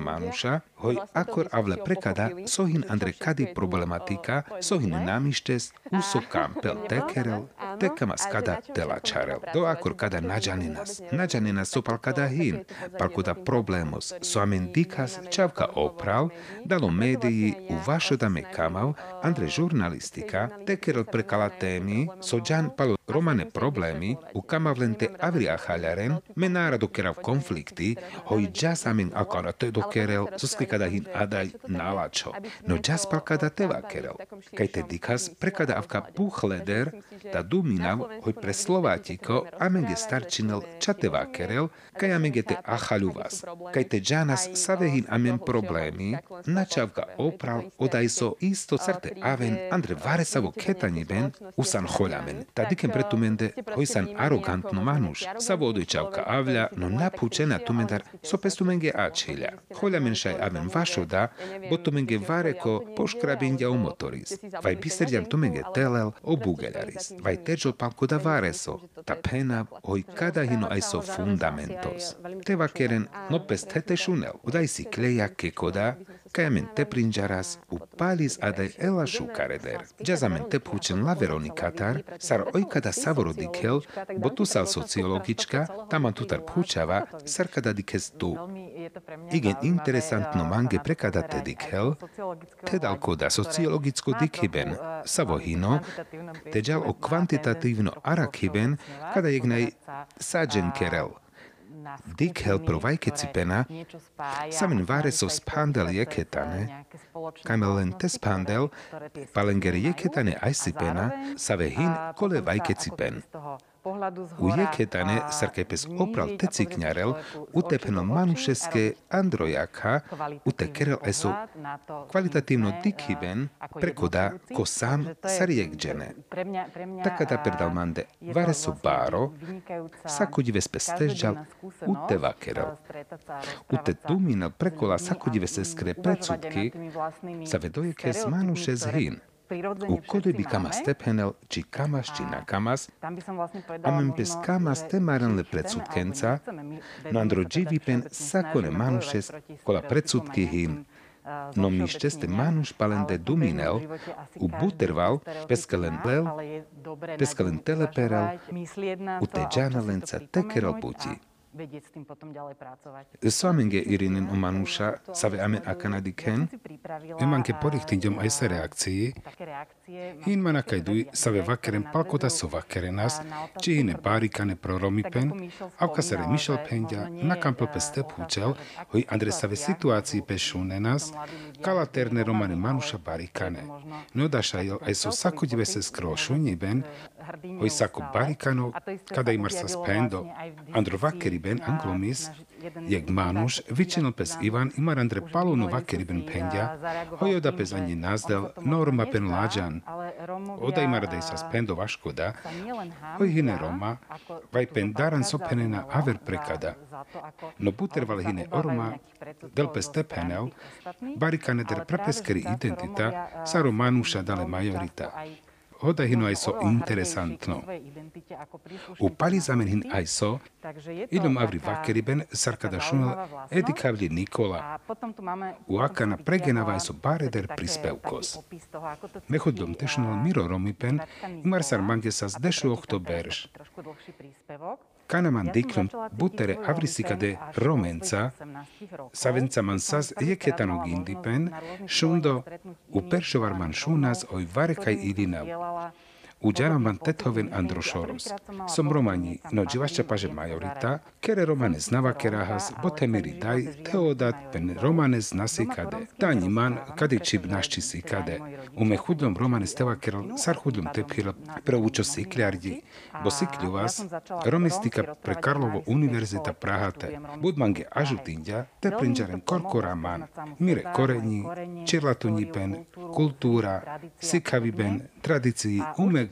manuša, hoj akor avle prekada sohin andre kadi problematika, sohin namištes, uso kampel tekerel, tekama skada telačarel. Do akor kada nađaninas, nađaninas so pal kada hin, pal kuda problemos, so amen dikas čavka opral, dalo mediji u vašo da me kamav, andre žurnalistika, tekerel prekala temi, so džan palo romane problemi, u kamavlente avri ahaljaren, me narado kerav konflikti, hoj džas amen akara te do kerel, so sklikada hin adaj nalačo. No džas pal kada teva kerel, kaj te dikas prekada avka puchleder, da duminav hoj pre Slovatiko amenge starčinel čateva kerel, kaj amenge te ahaljuvas, kaj te džanas savehin amen problemi, načavka opral odaj so isto certe aven andre vare savo ketanje ben usan holjamen. Ta dikem pretumende hoj san arogantno manuš, savo odojčavka avlja, no napučena tumendar so pestumenge ačilja. Holjamen šaj aven vašoda, bo tumenge vareko poškrabindja u motoris. Vaj biserjan tumenge telel o bugeljaris. Vaj teđo palko da vareso, ta pena hoj kada hino aj so fundamentos. Te vakeren no pes šunel, udaj si kleja kekoda, kajamen te prinjaras u palis adaj ela šukareder. Jazamen te pučen la Veronikatar, sar oj kada savoro dikel, bo tu sal sociologička, tama tutar pučava, sar kada dikes tu. Igen interesantno mange prekada te dikel, te dal koda sociologicko dikhiben, savo hino, te džal o kvantitatívno arakhiben, kada jegnaj sađen kerel. Dikhel pro vajkecipena, samen vare so spandel jeketane, kajme len te spandel, palengere jeketane save hin kole vajkecipen. U jeketane sarkepes opral te ciknjarel, utepeno manušeske androjaka, ute kerel eso kvalitativno dikhiben, prekoda ko sam sarjekđene. Takada perdalmande vare so baro, sakudive spestežđal ute vakerel. Ute duminel prekola sakudive se skre predsudki, savedojeke s manušes hin. U kode bi kama stepenel, či kamas, či na kamas, amen bez kamas te maranle predsudkenca, no andro pen sakone manušes, kola predsudki hin, no mi šťeste manuš palende duminel, u buterval, peskalen lel, peskalen teleperel, u te vedieť s tým potom ďalej pracovať. Suomenge Irinen o Manúša sa ve amen akanadiken, emanke porihtinďom aj sa reakcii, hin manakajduj sa ve vakeren palkota so vakerenas, či hine bárikane pro romipen, avka sa re Michel Pendia, na kampel pe step húčel, hoj Andre sa ve situácii pe šúnenas, kalaterne romane Manúša barikane. No dašajel aj so sakodive se skro šuniben, hoj sako barikanov, kada imar sa spendo, andro vakeri ben anglomis, jak Manuš, vyčinil pes Ivan imar andre paluno vakeri ben pendia, hojoda pes ani nazdel, norma pen lađan, oda imar da sa spendo vaškoda, hoj hine Roma, vaj pen daran so penena aver prekada, no puter val hine orma, del pes tepenel, barikane der prepeskeri identita, saro Manuša dale majorita hodahinu aj so interesantno. U palizamen hin aj so, idom avri vakeriben sarkada šunel edikavli Nikola. U akana pregenava aj so bareder prispevkos. Mechodom tešnal Miro Romipen, imar sar mange sa zdešu ohto berš. Kanaman diklum butere avrisikade romenca, savenca man sas jeketano gindipen, šundo u peršovar man šunas idinav. Uđaraman tethoven androšorus. Som romani, no dživašća paže majorita, kere romanes navakerahas, botemiri daj, teodat pen romanes nasikade. Tanji man, kadi čib našči sikade. Ume hudlom romanes tevakerol, sar hudlom tephil, preučo sikliardi, bo sikliu vas, romistika pre Karlovo univerzita Prahate. Budmange ažutindja, te prinđaren korkoraman, mire koreni, čirlatunjipen, kultúra, sikaviben, tradícii umek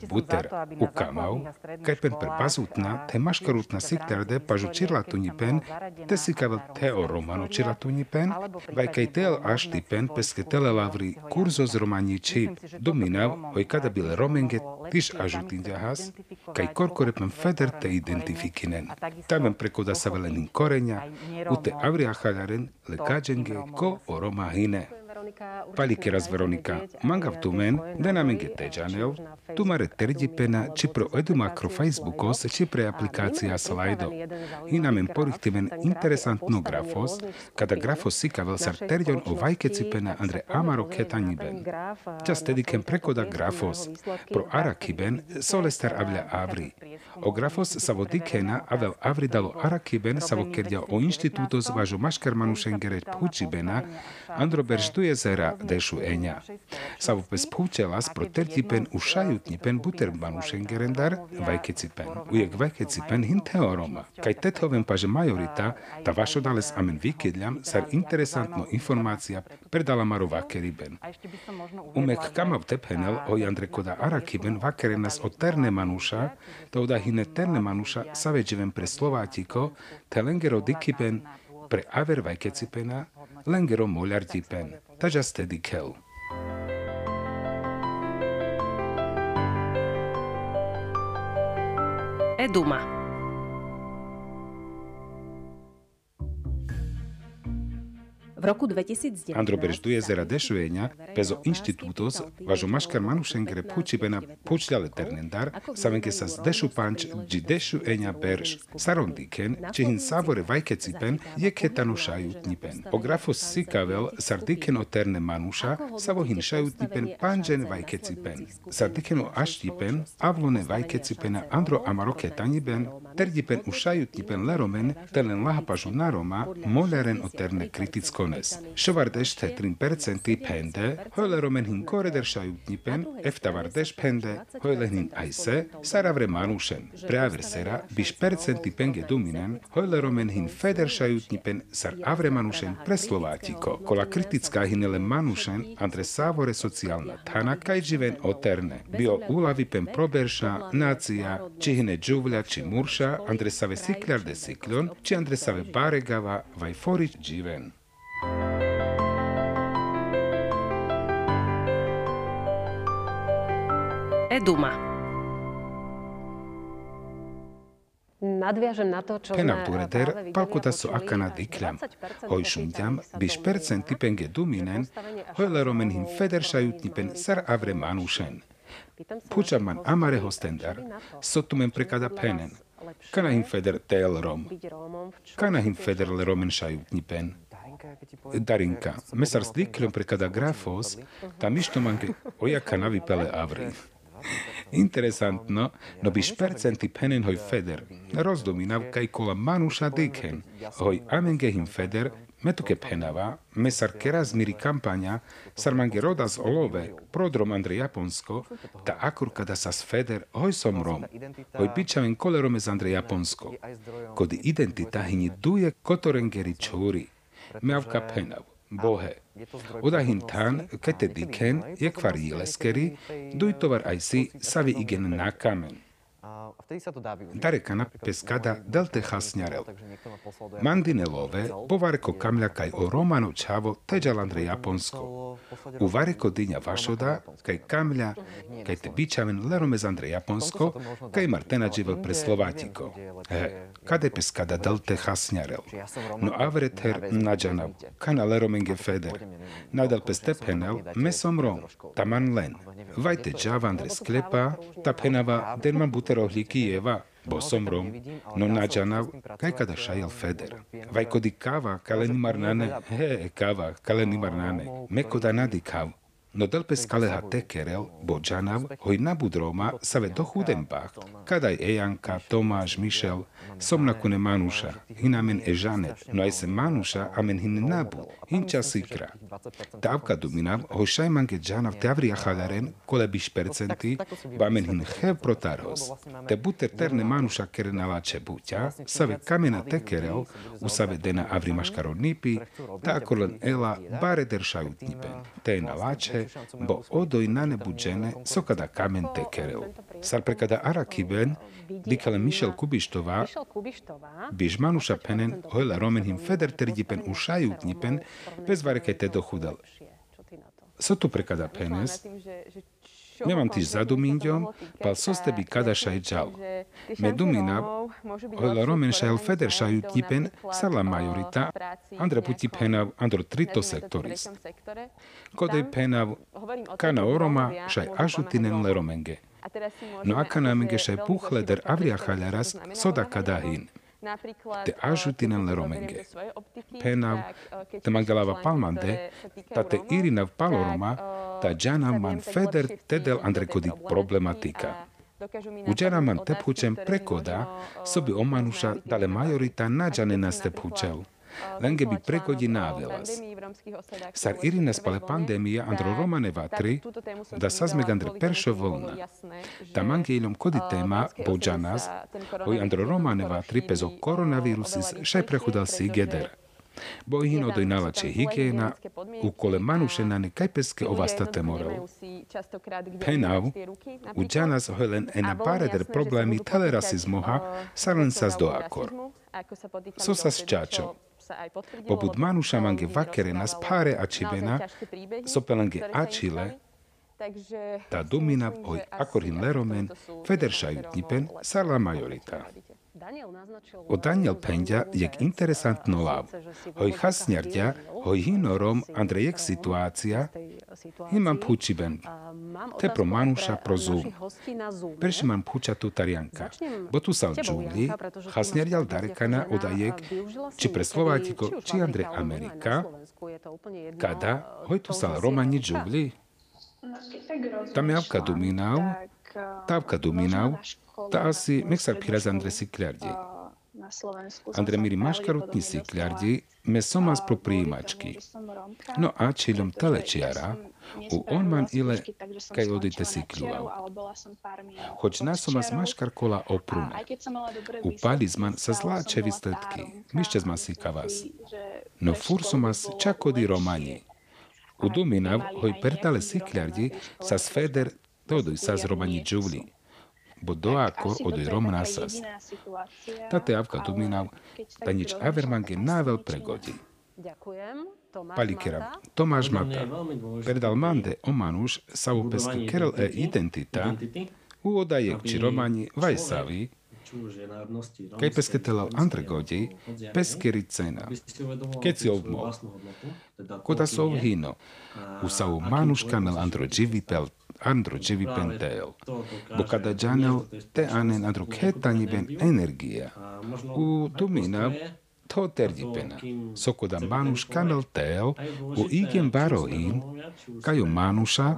buter ukamau, kaj pen per bazutna, te maškarutna sikterde pažu čirlatuni pen, te sikavel teo romano čirlatuni pen, vaj kaj tel ašti pen peske tele lavri kurzo z romani čip, dominav, oj kada bile romenge tiš ažutindjahas, kaj korkore pen feder te identifikinen. Tamen prekoda sa velenin korenja, u te avriahaljaren le kađenge ko o Roma hine. Palikeras Veronika, manga tumen, denamenge teđanel, tumare terđipena, či pro edu makro Facebookos, či pre aplikácia Slido. Inamen porihtimen interesantno grafos, kada grafos sikavel sar terđon o vajkecipena andre amaro ketaniben. Čas tedikem prekoda grafos, pro arakiben, solestar avlja avri. O grafos sa vo dikena avel avri dalo arakiben sa vo kerdia o institutos važo maškarmanušengere pučibena, andro berštuje jezera dešu eňa. Sa vo pes púčelas pro tertipen u šajutnipen buterbanušen gerendar vajkecipen. Ujek vajkecipen hin teoroma. Kaj tethoven paže majorita, ta vašo dales amen vikidljam, sar interesantno informacija predala maro vakeriben. Umek kamav tephenel o jandre koda arakiben vakerenas o terne manuša, to da hine terne manuša saveđeven pre Slovátiko, te lengero dikiben pre aver vajkecipena, lengero molartipen. Taja Steady Kell. Eduma. V roku 2019 Androberž jezera Dešujenja, pezo inštitútos, važo maškar manušengere pučibena pučljale ternendar, savenke sa z dešu panč dži Dešujenja berž. Saron diken, či hin savore vajkecipen, je ketano šajutnipen. O grafos sikavel, sar diken o terne manuša, savo hin šajutnipen panžen vajkecipen. Sar diken o aštipen, avlone vajkecipena andro amaro ketaniben, terdipen u šajutnipen leromen, telen lahapažu naroma, moleren o terne kriticko Jones. Šovardeš te 3% pende, hojle romen hin kore der šajutnipen, eftavardeš pende, hojle hin ajse, saravre manušen. Preaver sera, biš percenti penge duminen, hojle romen hin feder šajutnipen, sar avre manušen pre Slovátiko. Kola kritická hinele manušen, andre savore sociálna tana, kaj živen oterne. Bio ulavi pen proberša, nácia, či hine džuvľa, či murša, andre save siklar de siklon, či andre save baregava, vaj forič Eduma. Nadviažem na to, čo Penam sme tureder, práve videli palkuta ako so čuli, akana že dikljam, 20% hoj biš do percenti penge duminen, hojle romen hin feder šajutnipen sar avre manušen. Pýtam sa Puča našich man hostí, amare hostendar, sotumen prekada penen. lepšie Kanahim feder tel rom. čo Kanahim feder le romen šajutnipen. Darinka, mesar stikljom prekada grafos, ta mištomanke ojaka navipele avri. Interesantno, no biš percenti penen hoj feder, rozdominav kaj kola manuša diken, hoj amengehim feder, metuke penava, mesar keraz miri kampanja, sarmange roda z olove, prodrom Andre Japonsko, ta akur kada sas feder, hoj som rom, hoj pičaven kolerome z Andre Japonsko, kod identita hini duje kotorengeri čuri, meavka penav, bohe. Odahin tan, kete diken, je kvari leskeri, duj tovar aj si, savi igen na kamen. Дарекана пескада Делте Хаснјарел. Мандинелове повареко камља кај оромано чаво теджаландре јапонско. Увареко диња вашода кај камља кај те бичавен леромезандре јапонско кај Мартена дживел пресловатико. Е, каде пескада Делте Хаснјарел? Но авретер наджанав кана лероменге федер. Надал пестепенел месом ром, таман лен. Вајте джавандре склепа, тапенава дерман бутеро No avreter nađanav, kana leromenge feder. Nadal pe stepenel, mesom rom, taman len. Vajte džava Andre sklepa, ta penava, den man buterohlíky jeva, bo som rom, no nađanav, kaj kada šajel feder. Vaj kodi kava, kale nimar nane, he, kava, kale nimar nane, me koda nadi kav. No del pe skaleha tekerel, bo džanav, hoj nabud Roma, save do chudem bach. Kadaj Ejanka, Tomáš, Mišel, som nakune Manuša, hinamen e Žanet, no aj se Manuša, amen hin nabud, hinča sikra. Tavka duminav, hoj šajmange džanav teavri achalaren, kole biš percenti, bamen hin hev protarhos. Te bute terne Manuša kerena lače buťa, save kamena tekerel, u save dena avri maškaro nipi, ta akolen ela bare der šajutnipen. Te na lače, bo odoj na nebu džene, so kada kamen tekerel. Sar prekada arakiben, dikale Mišel Kubištová, biš Manuša penen, hojla romen him feder terdipen u šajutnipen, bez vareke te dochudal. tu prekada penes, Nemam tiž za pal sostebi kada šaj džal. Me dumina, hojla romen šajel feder šajutnipen, sala majorita, andra puti penav, andro trito sektoris. Kodej penav, kana oroma, šaj ažutinen le romenge. No aka namenge šaj puchleder avria haljaras, soda kadahin. te ažutinen romenge. Penav, te Magdalava Palmande, ta te Irina Paloroma, ta Džana man feder tedel andrekodik problematika. U Džana man tephučem prekoda, sobi omanuša dale majorita nađane na stephučel. Lenge bi prekodi navelas. Sar Irina spale pandemija andro romane vatri, da sazmeg andre peršo volna. Ta mange ilom kodi tema, bo džanas, oj andro romane vatri pezo koronavirusis šaj prehudal si geder. Bo ih doj nalače higijena, u kole manušena ne kajpeske ovastate moral. Penav, u džanas hojlen ena bareder problemi telerasizmoha, salen sas do akor. So sas čačo. Poput manuša mange vakere nas pare a čibena, sopelange ačile, ta domina oj akorhin leromen, federšajutnipen, sarla majorita. O Daniel Pendia jak interesantno lav. Hoj hasnjarďa, hoj hinorom Andrejek situácia, imam pučiben. Te pro manuša pro zoom. Perši mam puča tu tarianka. Bo tu sal džungli, hasnjarďal darekana odajek, či pre Slovátiko, či Andrej Amerika, kada, hoj tu sal romani džungli. Tam javka dominav, tavka dominav, ta asi mexar piraz Andre Sikljardji. Andre miri maškarutni Sikljardji, me somas pro prijimački. No a čilom telečiara, u on man ile kaj odite Sikljuvav. Hoć nasomas maškar kola oprume. U palizman sa zlače vistetki, mišće zma sikavas. No fur somas čak odi romanji. U Duminav, hoj pertale Sikljardji, sa sfeder dodoj sa z romanji džuvli bo doakor odoj rom nasas. Tate avka duminav, ta nič. avermange navel pregodi. Palikera, Tomáš Mata, predal mande o manuš sa upeske kerel e identita, u odajek či romani vajsavi, Keď si obmol. Koda sov hino. Usau manuškanel androđivipel androđivipentel. Bo kada džanel te anen androkhetaniben energija. U tumina to terdipena. Sokoda manuš kanel tel, u igen baroin, kaju manuša,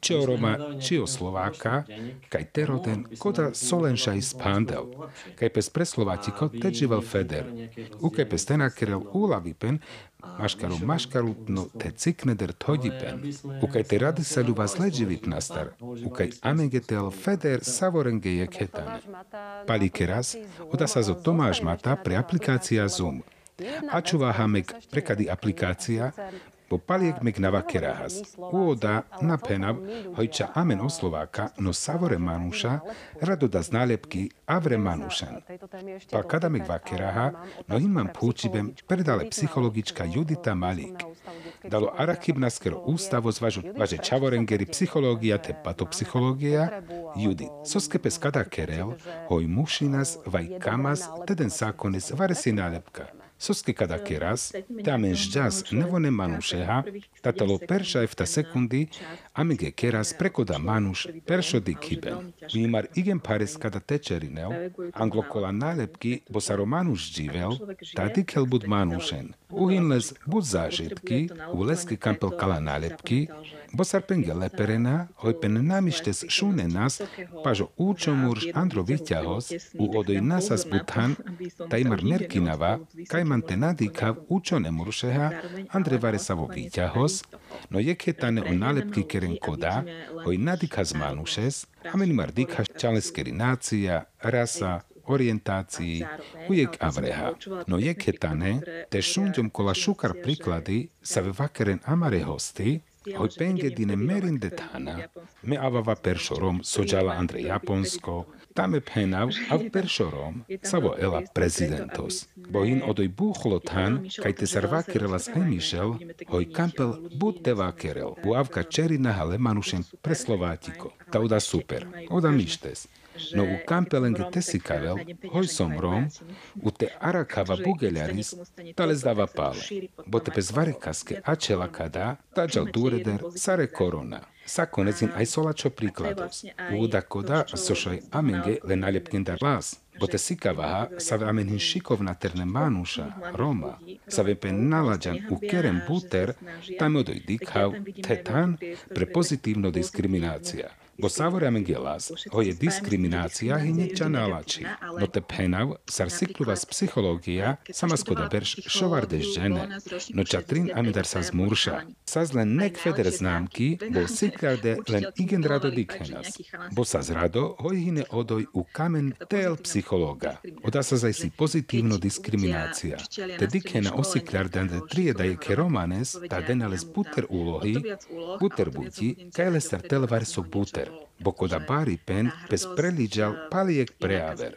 či o Roma, či o Slováka, kaj teroten, koda solenša ispandel, kaj pes preslovatiko teđival feder, u kaj pes tenakerel ulavipen, maškaru maškaru no te cikne der todipen, u kaj te radi sa ljuba sleđivip nastar, u kaj amegetel feder savorenge je ketane. Pali keras, oda sa zo Tomáš Mata pre aplikácia Zoom. Ačuva hamek prekady aplikácia, bo paliek mek na vakerahas. Uoda na penav, hojča amen oslováka, no savore manuša, rado da z nálepky avre manušan. Pa kada mek vakeraha, no imam púčibem predale psychologička Judita Malik. Dalo arakibnasker ústavo zvažu važe čavorengeri psychológia te patopsychológia, Judit. Soskepe skada kerel, hoj mušinas vaj kamas, teden sákonis vare si nálepka. Soske kada keras, tamen žďas nevone manušeha, tatalo perša efta sekundi, amige keras prekoda manuš peršodi kiben. Vimar igen pares kada tečerinel, anglokola nálepky, bo sa romanuš dživel, tadi kel bud manušen. Uhinles bud zážitky, u leske kampel kala nálepky, bo sa penge leperena, hojpen namištes šune nas, pažo účomurš andro vyťahos, u odoj nasas buthan, tajmar merkinava, kaj mantenadikav učone muršeha Andre Varesavo výťahos, no je ketane o nálepky keren koda, hoj nadika z manušes, amen mardika čaleskeri nácia, rasa, orientácii, ujek avreha. No je ketane, te šunďom kola šukar príklady sa vakeren amare hosti, hoj penge dine merin detana, me avava peršorom sođala Andre Japonsko, tame penav av peršorom savo ela prezidentos. Bohin odoj buchlo tan, kaj te sarvakerelas aj Mišel, hoj kampel bud te vakerel, bu avka čerina hale manušen preslovátiko. Ta oda super, oda mištes. No u kampelenge tesikavel, hoj som rom, u te arakava bugeljaris, tale zdava pale. Bo te pez varekaske ačela kada, tađal dureder, sare korona. Sa konecin aj solačo príklados. Úda koda sošaj amenge le naljepkin dar las. Bo te sikavaha sa amenhin šikovna terne manuša, Roma, sa vepe nalađan u kerem buter, tame odoj dikhav, tetan, pre Bo savore amengelas, ho je diskriminácia hineča nalači. No te penav, sar sikluvas psichológia, sama skoda berš šovarde žene, no čatrin amidar sa zmurša. Saz len nek feder známky, bo sikarde len igen rado dikenas. Bo sa zrado, hojhine odoj u kamen tel psychológa. Oda sa zaj si pozitívno diskriminácia. Te dikena osiklar dande trieda je ke romanes, ta denales buter úlohy, buter buti, kajle sar telvar so buter. Bokoda bari pen pes preliđal palijek preaver.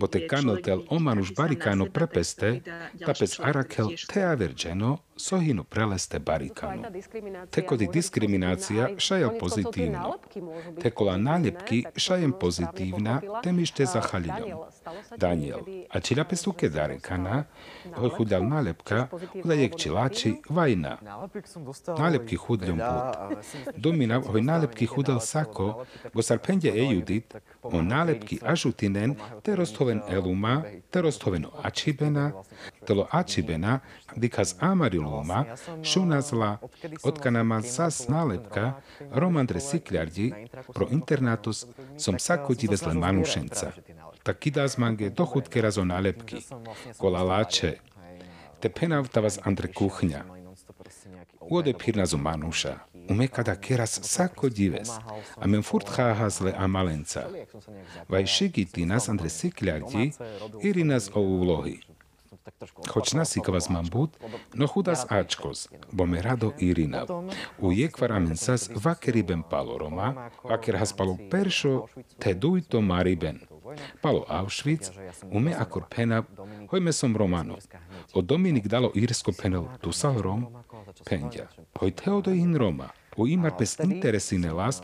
Bo te kanotel omanuš barikano prepeste, ta pes arakel te averđeno, sohinu preleste barikanu. Tekodi diskriminacija šajal pozitivno. Tekola naljepki šajem pozitivna, temište za haliljom. Daniel, a čilape suke darekana, hoj hudal naljepka, udajek čilači vajna. Naljepki hudljom put. Dominav hoj naljepki hudal sako, go sarpendje e judit, o naljepki ažutinen, te eluma, te ačibena, telo ačibena, dikaz amariluma, šunazla, otkanama sas nálepka, romandre sikľardi, pro internatus som sako divezle manušenca. Tak mange dochutke razo nálepky, kola láče, te penav tavas andre kuchňa. Uode pirnazo manuša, ume kada keras sako dives, a men furt cháhazle a malenca. Vaj šigiti nas andre sikľardi, iri nás o úlohy. No chudas áčkos, bo me rado irinav. U jekvar amensas vakeribem palo Roma, vaker has palo peršo, te dujto mariben. Palo Auschwitz, ume akor penav, hojme som Romano. O Dominik dalo irsko penel tu sal Rom, pendja. Hoj Teodo in Roma, u imar pes interesine las,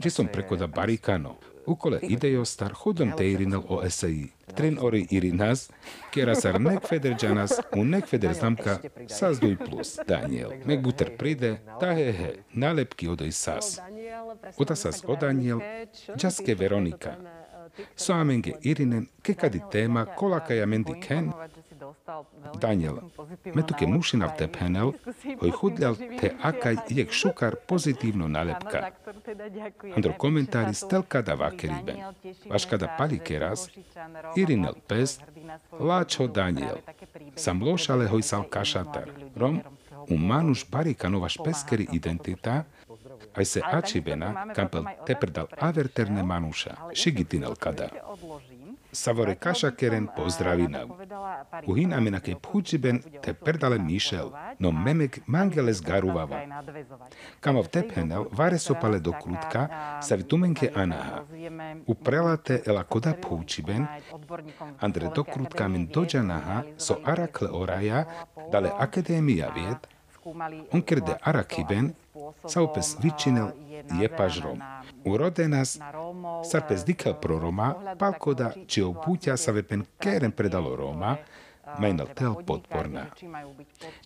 že som prekoda barikano. Ukole ideostar chodom teirinel o eseji. Trin ori irinas, kera sar nek feder janas, un nek feder znamka sas duj plus. Daniel, mek buter pride, ta he he, nálepky odoj sas. Ota sas o Daniel, jaske Veronika. Soamenge irinen, kekadi téma, kolakaja mendi ken, Daniel, metuke mušina v tepenel, hoj chudľal te akaj jek šukar pozitívno nalepka. Andro komentári stelka da vakeriben. Vaška da palikeras, irinel pes, láčo Daniel. Sam lošale hoj sal kašatar. Rom, u manuš barika novaš peskeri identita, aj se ačibena, kampel teprdal averterne manuša, šigitinel kada. Savore kašakeren pozdravinav. Uhiname na kej phučiben te perdale Mišel, no memek mangeles garuvava. Kamav tephenel vare sopale do krutka, sa vitumenke anaha. U prelate ela koda phučiben, andre do krutka men dođanaha so arakle oraja, dale akademija vied, onkerde arakiben, saupes vičinel jepažrom. Urodenas sarpes dikel pro Roma, palkoda či opuťa sa vepen keren predalo Roma, mainal tel podporna.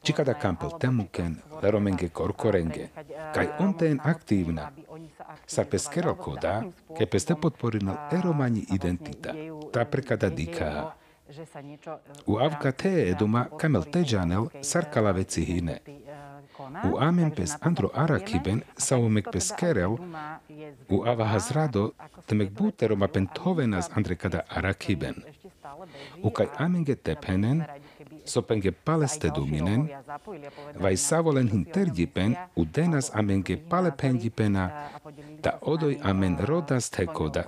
Čikada kampel temuken, leromenge korkorenge, kaj onten aktívna, sarpes kerel koda, ke peste podporinal eromani identita, ta prekada dika. U avka te eduma kamel teđanel sarkala veci hine. U amen pes andro arakiben saumek pes kereu u ava hazrado temek ma pentovenas andre kada arakiben. U kai amenge tepenen sopenge paleste duminen vai savolen hintergipen u denas amenge palepengipena ta odoi amen rodas tekoda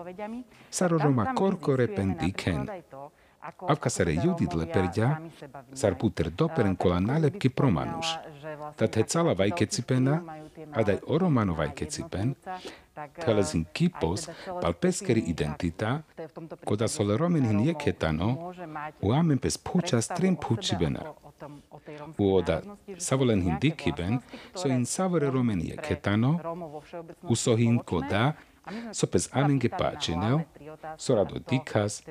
saroroma korkore pendiken. Avkasare Judit leperďa, sar puter doperen kola nálepky promanuš. Tat he cala vajkecipena, a daj oromano vajkecipen, telezin kipos, pal peskeri identita, koda sole romenin jeketano, u amen pes pučas trim pučibena. U oda savolen hin dikiben, so in savore romen jeketano, u sohin koda, sopes aminge páčinel, sorado dikas,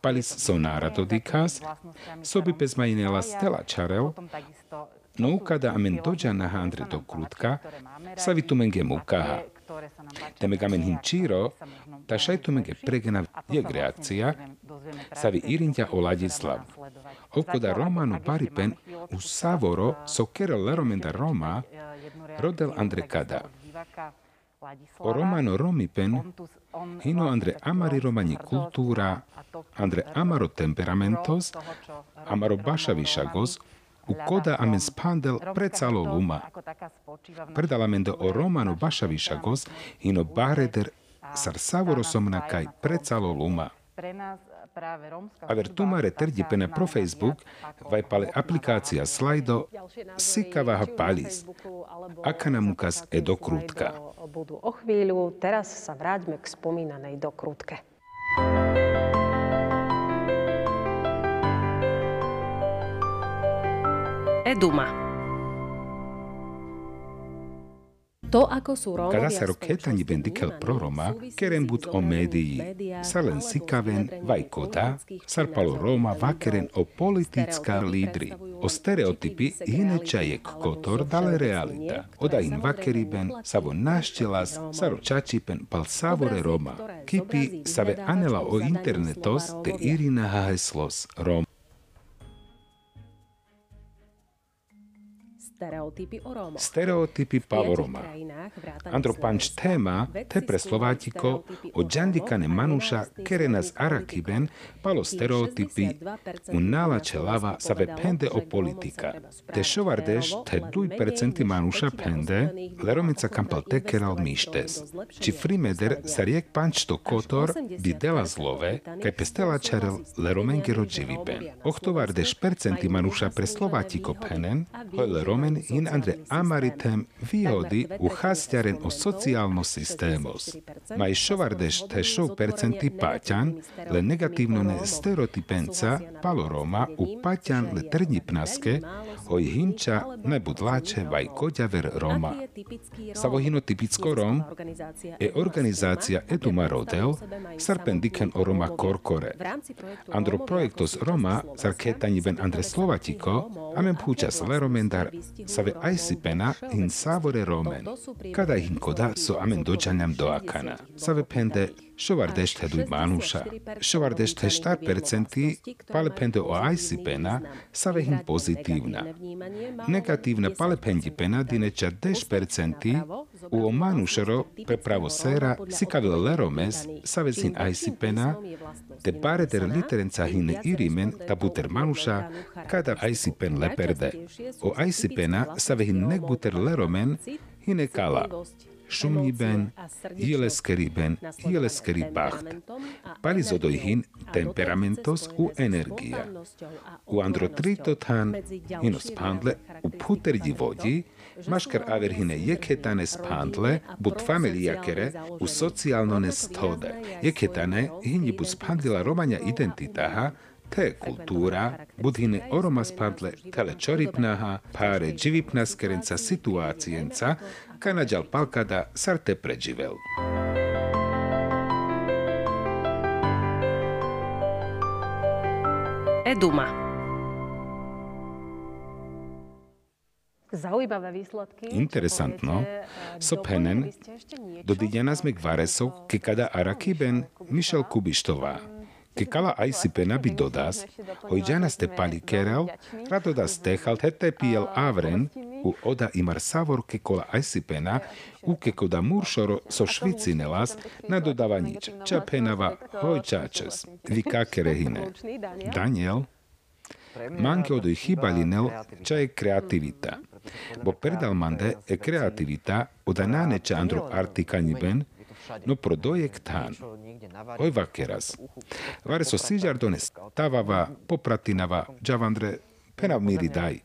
palis sonárado dikas, sobi pes majinela stela čarel, no ukada amen dođa na handre do krutka, savitumenge mukaha. Temegamen hinčíro, ta šajtumenge pregena je reakcia, savi irinja o Ladislav. Okoda Romano Paripen u Savoro so kero leromenda Roma, rodel Andrekada. O Romano Romipen, hino Andre Amari Romani kultúra, Andre Amaro temperamentos, Amaro Bašavišagos, u koda amen spandel precalo luma. Predalamendo o Romano Bašavišagos, hino bareder sar savorosomna kaj precalo luma. Aver tumare pene pro Facebook vai pale aplikácia Slido sikavaha palis. Akanamukas e dokrutka. Budú o chvíľu, teraz sa vráťme k spomínanej dokrutke. Eduma. To, ako sú Rómovia Kada sa roketani bendikel pro Roma, keren but o médií, sa len sikaven vajkota, sarpalo Roma vakeren o politická lídry, o stereotypy hinečajek kotor dale realita. Oda in vakeriben, savo naštelas, saro čačipen pal savore Roma. Kipi save anela o internetos te irina haheslos Rom. Stereotypy o Rómoch. Stereotypy Pavoroma. Andro Panč téma, te pre Slovátiko, o Džandikane Manuša, Kerenas Arakiben, palo stereotypy, u nálače lava sa ve pende o politika. Te šovardeš, te 2% Manuša pende, leromica kampal tekeral mištes. Či frimeder sa riek Panč to kotor, bi dela zlove, kaj pestela čarel leromengero dživiben. Ochtovardeš percenti Manuša pre Slovátiko penen, hoj leromen Tain hin andre amaritem výhody uchástiaren o sociálno systémos. Mai šovardež te šov percenti paťan, le negatívno ne stereotypenca palo Roma u paťan le trdnipnaske, oj hinča nebud láče vaj koďaver Roma. Savohino typicko Rom e organizácia Eduma Rodel sarpendiken o Roma korkore. Andro projektos Roma sarketani ben Slovatiko, amen pučas leromendar Save sabe aisipena in sabore romen, cada hinkoda so amen dojanam doakana, Save pende Šovardešť heduj manúša. Šovardešť he 4% palepende o aisipena save hin pozitívna. Negatívna palependipena dineča 10% u o manúšero pe pravo sera si kavil leromes save hin aisipena te pare ter literenca hin irimen tabuter manúša kada aisipen leperde. O aisipena save hin nekbuter leromen hine kala šumniben, ieleskeriben, ieleskeribacht. Palizodojhin temperamentos u energia. U androtritotan ino spandle u puterdi vodi, maškar averhine jeketane spandle, but familiakere u socijalnone stode. Jeketane hini bu spandila romanja identitaha, te kultúra, budhine oromaspadle tele čoripnaha, páre dživipnaskerenca situácienca, kanaďal palkada sarte preživel. Eduma. Interesantno. Sophenen, do didiana sme kvaresov, kekada arakiben Michel Kubištová. Ke kala aisi penabi dodas, hojdjana ste pali kerel, radodas tehal hete piel avren, u oda imar savor ke kola aisi pena, u ke koda muršoro so švicinelas, na dodava nič. Ča penava, hojčačes, vi kakerehine. Daniel, manke odoj hibalinel, ča je kreativita. Bo perdal mande e kreativita, oda nane ča andro artikanjiben, no projektán. Oj vakeras. Vare so sižardone stavava, popratinava, džavandre, penav miri daj.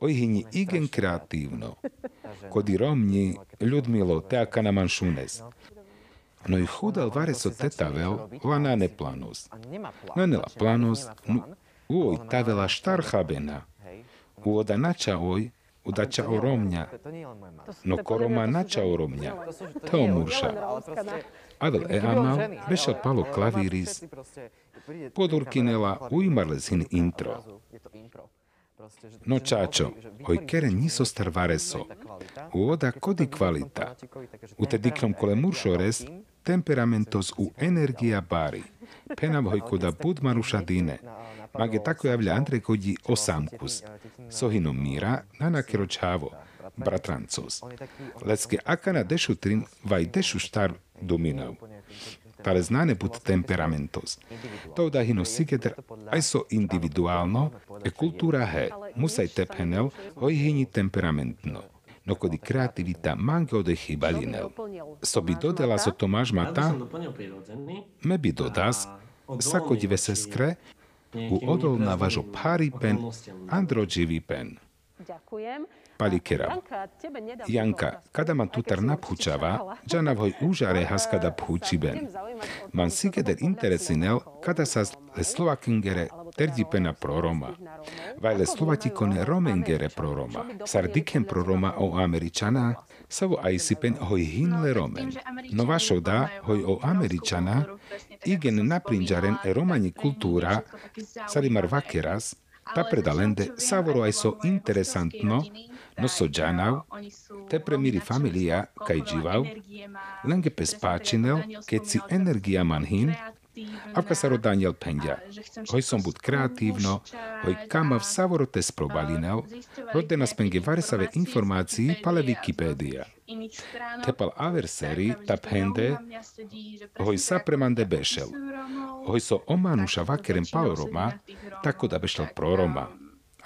Oj hini igen kreatívno. Kodi romni, Ľudmilo, teaka na manšunes. No i chudal vare so tetavel, lana ne planos. No nela planos, no, uoj tavela štarchabena. Uoda nača oj, udača oromňa. No koroma nača oromňa. To murša. Adel eamal, bešel palo klavíris, podurkinela hin intro. No čačo, oj kere niso star vareso. Uoda kodi kvalita. U te dikrom kole muršores, temperamentos u energia bari. Penav hoj koda budmaruša dine. Andrej kodi osamkus. Sohino mira, nanakero čavo, bratrancos. Lecke akana dešutrin vaj dešu štar dominav. Tale znane put temperamentos. To da hino sigeder aj so individualno e kultura he, musaj tephenel, hoj hini temperamentno. No kodi kreativita mange ode chybalinel. So bi dodala so Tomáš Mata, me bi dodas, sako dive seskre, u odolná važo pen, pen. Ďakujem. Palikera. Janka, kada man tutar naphučava, džana vhoj úžare haskada phučiben. Man sigeder interesinel, kada sa le slovakingere terdipena proroma. Vajle slovatikone romengere proroma. Sardiken proroma o američana, savo aisipen hoj hinle romen. No vašo da hoj o američana, igen naprinjaren romani kultúra, sarimar vakeras, ta predalende savoro aj so interesantno, no so džanav, te premiri familia kaj dživav, lenge pes páčinel, keď si energia manhin, Avka sa ro Daniel Pendia. Hoj som bud kreatívno, hoj kamav savorote sprobalinel, rodde nas penge varesave informácií pale Wikipédia. Tepal averseri tap hende, hoj sa premande bešel. Hoj so omanuša vakerem paloroma, tako da bešel proroma.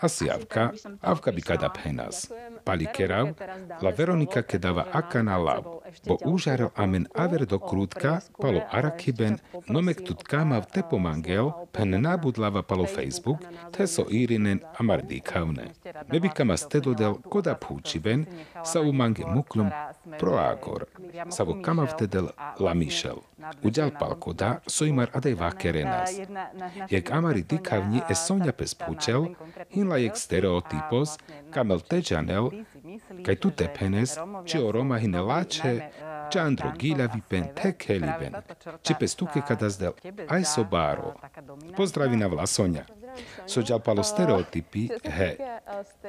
Asi avka, avka bi kada phenas. Pali kerav, la Veronika kedava akana lab. bo úžaro amen aver do krútka, palo arakiben, nomek tut kamav tepo mangel, pen nabudlava palo Facebook, teso irinen amar dikavne. Mebi kama stedodel koda púčiben, sa u mange muklum proagor. Savo kamav tedel la Michel. Uďal palkoda, sojmar adej vakerenas. Jak amari dikavni e sonja pes púčel, hinla jek stereotypos, kamel tejanel, kaj tu tepenes, či o Roma hine lače, Čandro Giľavipen, Tekeliben, či pestuke kada zdel, aj so báro. Pozdraví na Vlasoňa. So palo stereotypy, he.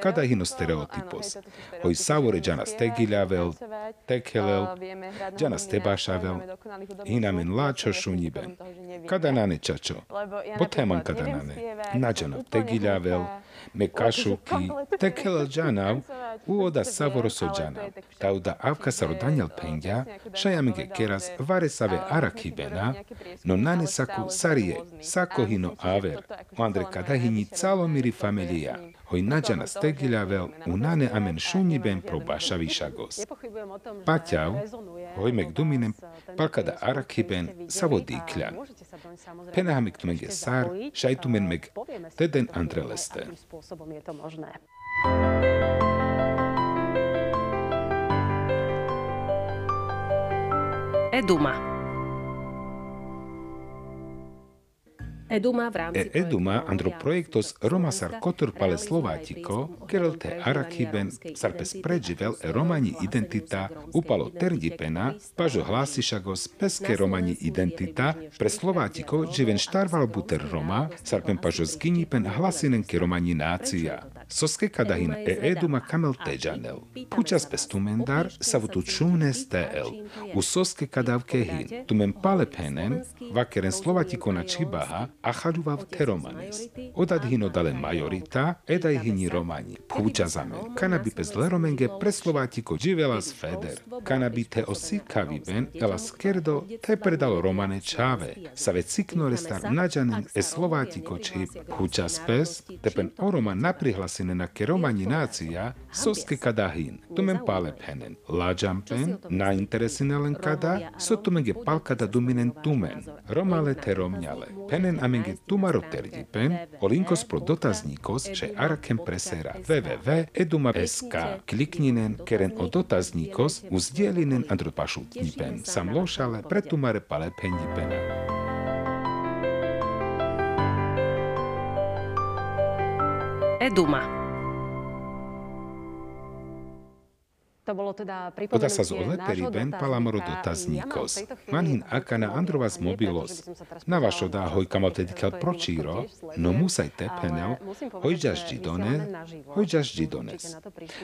Kada hino stereotypos. Hoj savore džana stegiľavel, tekelel, džana stebašavel, hinamen láčo šuniben. Kada nane čačo. Boteman kada nane. Nađana tegiľavel, мекашуки текела жанав уода саворо со жанав тауда авка саро сародањал пенѓа шајамиге керас варе саве араки бена но нане саку сарие сакохино авер оандре кадахини цало мири фамилија. hogy nagyjan a sztegiľavel u nane amen sunyiben próbásavisághoz. Pátyáv, hogy meg duminem, palkada arakiben szavodíklján. Penahamik meg szár, sajtumen meg teden andreleste. Eduma. Eduma v rámci e Eduma andro projektos Roma sar kotor pale Slovatiko, kerel te arakiben sar pes pređivel e romani identita upalo terdipena, pažo hlasišagos peske romani identita, pre Slovatiko živen štarval buter Roma, sar pen pažo zginipen hlasinen ke romani nácia. Sosque Kadahin e eduma camel tejanel. Puchas pestumendar savutučunes tel. U sosque kadavke hin. Tumen pale penen, vakeren slovati konačibaha, aharuvav teromanes. Odad hin odale majorita, edaj e hini romani. Puča zamen. Kanabi bez leromenge preslovati ko dživelas feder. Kanabi te osikavi ven, elas kerdo, te predalo romane čave. Save cikno restar nađanen e slovati ko čib. Pučas pes, tepen oroma naprihlasi bassinena keromaninaația soski kada hin. Tumen pale penen. La jampen, na interesinelen kada, so tumenge palkada duminen tumen. Romale teromňale. Penen amenge tumaro terdipen, olinkos pro dotaznikos, že araken presera www.eduma.sk. Klikninen keren o dotaznikos, uzdielinen andropašutnipen. Samlošale pretumare pale penipena. Pendipena. Eduma. To bolo teda Oda sa z odleperiben palamoro dotazníkos. Manhin akana androvas mobilos. Na vašo dá hojkama tedikal pročíro, no musaj tepenel, hojďaš džidone, hojďaš džidones.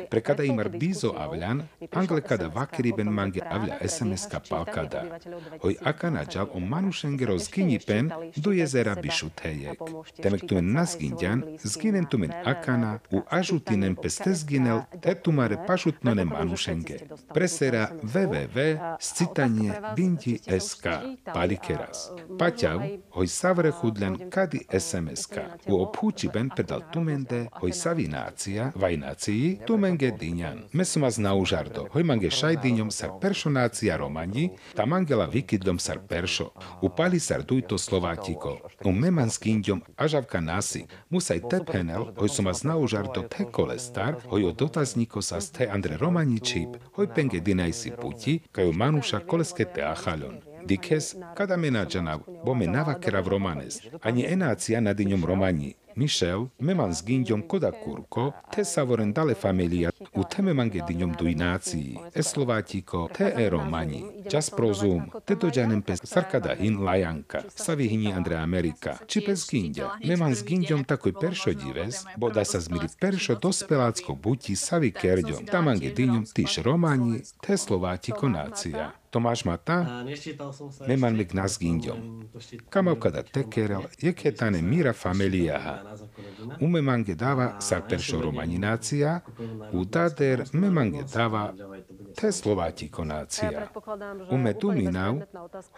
Prekada imar bizo avľan, angle kada vakiriben mange avľa SMS-ka palkada. Hoj akana džal o manušengero zginipen do jezera bišutejek. Temek tumen nasginďan, zginen tumen akana, u ažutinem peste zginel, tetumare pašutnone manušengero Lušenge. Presera www scitanie binti SK palikeras. Paťav hoj savre chudlen kadi SMS-ka. U opúči ben pedal tumende hoj savinácia vajnácii tumenge diňan. Mesumas na užardo. Hoj mange šajdiňom sar peršonácia romani, tam angela vikidom sar peršo. Upali sar dujto slovátiko. U memanskýňom ažavka nasi. Musaj tepenel, hoj sumas na užardo te kolestar, hoj o dotazníko sa ste Andre Romanič čip, hoj penge dinaisi puti, kaju manuša koleskete ahalon. Dikes, kada me nađanav, bo me navakera v romanes, ani enácia nad iňom romani, Michel, meman s ginďom koda kurko, te savoren dale familia, u teme mange diňom duinácii, e Slovátiko, te e romani, čas prozum, te dođanem pes sarkada hin lajanka, savi hini Andrea Amerika, či pes ginďa, meman s ginďom takoj peršo dives, bo da sa zmiri peršo dospelácko buti savi kerďom, tamange diňom tyš romani, te Slovátiko nácia. Tomáš Mata, neman meg nas ginďom. Kamavkada tekerel, jeketane mira familiaha. Ume mange dava sar peršo romaninácia, u dader me mange dava te Slovático nácia. Ume tu minav,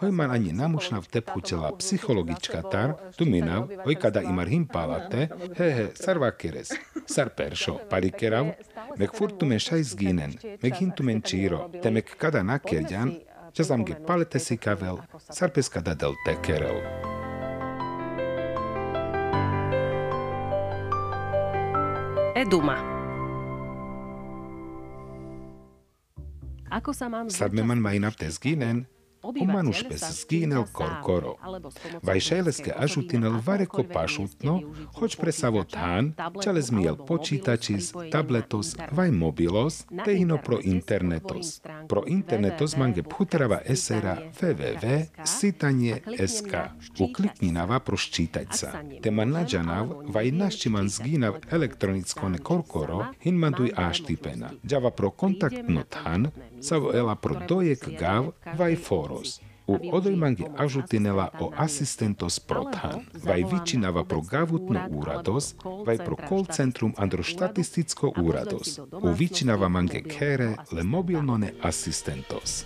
hoj man ani namušnav teputela psychologička tar, tu minav, hoj kada imar himpalate, hehe, sar vakeres, sar peršo, parikerav, Mek furtumen šajzginen, mek hintumen čiro, te mek kada nakeljan, Жазамги палетеси кавел, сарпескада делте керел. Е дума. Ako sa mám... Sadme man majina v tezginen, Umanuš bez zginel korkoro. Vaj šeleske ažutinel vareko pašutno, hoć presavo tan, čale zmijel počítačis, tabletos, vaj mobilos, te ino pro internetos. Pro internetos mange phutrava esera www sitanje sk. Uklikninava pro ščítajca. Te man nađanav, vaj naščiman zginav elektronicko korkoro, hin manduj aštipena. Djava pro kontaktno tan, savo ela pro dojek gav, vaj for Soros. U odojmangi ažutinela o asistentos prothan, vaj vyčinava pro gavutno úrados, vaj pro call centrum andro štatistico úrados. U vyčinava mange kere le mobilnone asistentos.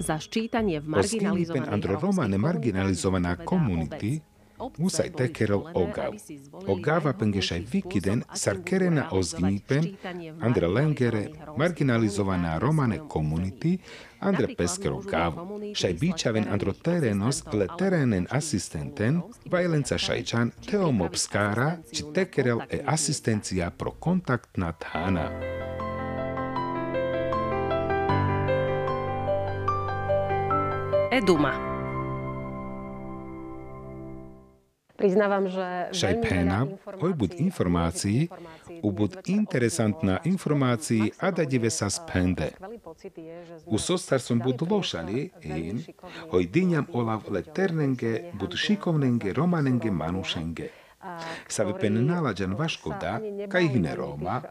Za ščítanie v marginalizovanej andro romane marginalizovaná komunity, Musaj tekerel ogav. Ogava pengešaj vikiden sarkerena ozgnipen, andre lengere marginalizovaná romane komunity, andre peskero gav. Šaj bičaven andro terenos le terenen asistenten, vajlenca šajčan teomobskára, či tekerel e asistencia pro kontaktná thána. Eduma. Priznávam, že Šaj péna, oj bud informácií, ubud interesantná informácií a da dive sa spende. U sostar som bud lošali in, oj dyňam olav le ternenge, bud šikovnenge, romanenge, manušenge. Save pen nalađan vaškoda, kaj hine Roma,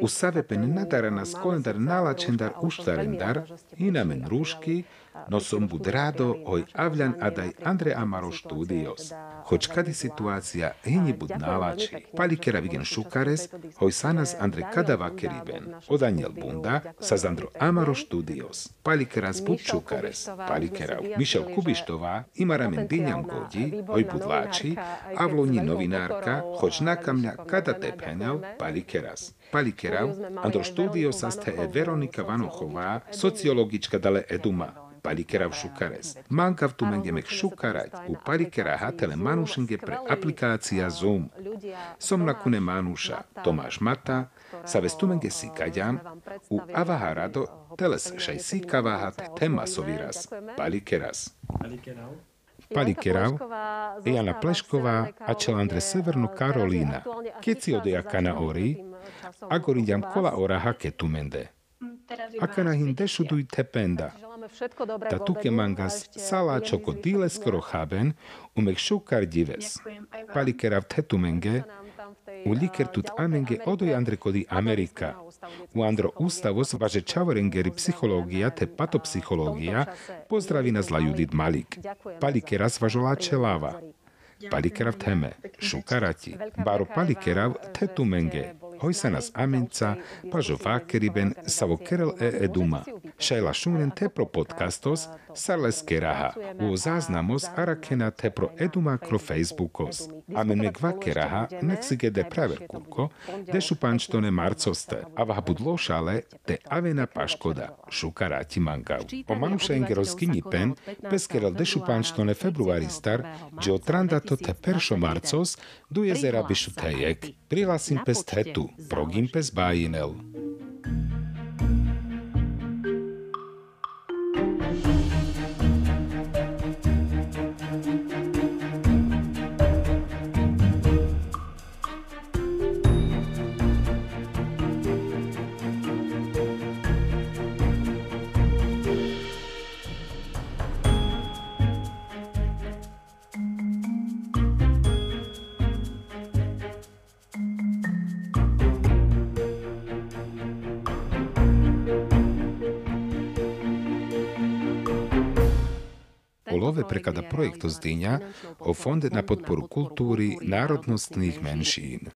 u save pen nadarana skolendar nalačendar uštarendar, inamen ruški, no som bud rado oj avljan adaj Andre Amaro studios. Hoć kadi situacija hini bud nalači, palikera vigen šukares, hoj sanas Andre kadava keriben, o Daniel Bunda, sa Zandro Amaro Studios, palikeras bud šukares, palikera Mišel Kubištova, ima ramen dinjam godi, hoj bud lači, avloni novinárka, hoć nakamňa kada te penel, palikeras. Palikerav, Andro Studios saste e Veronika Vanochová, sociologička dale eduma, palikera v šukares. Mankav tu mengemek šukarať. U palikera hatele manušenge pre aplikácia Zoom. Som nakune manuša Tomáš Mata, sa vestumenge si kaďam, u avaharado teles šaj si kavahat tema soviras. Palikeras. Palikerav, Jana Plešková a Čelandre Severno Karolína. Keď si odejaka na ori, agoriďam kola oraha ketumende. Akanahin dešuduj tependa. Da tuke mangas sala čoko dile skoro haben, umek šukar dives. Palikerav tetumenge, u liker tut amenge odoj andre kodi Amerika. U andro ustavos važe čavorengeri psihologija te patopsihologija pozdravi nas la Judit Malik. Palikeras važola čelava. Palikerav teme, šukarati. Baro palikerav tetumenge, Hoisanas amenca, pažo vakeriben, savo kerel e eduma. Šajla šunen te pro podcastos, sarles keraha. U záznamos arakena te pro eduma kro Facebookos. Amen me gva keraha, nek si gede praver kurko, dešu pančtone marcoste. Ava budlo šale, te avena paškoda, šukarati mangav. O manušenge rozgini pen, pes kerel dešu pančtone februari star, gdje otrandato te peršo marcos, du jezera bišu tejek. Prihlasim pes tetu, nove prekada projektu zdinja o Fond na podporu kulturi narodnostnih menšin.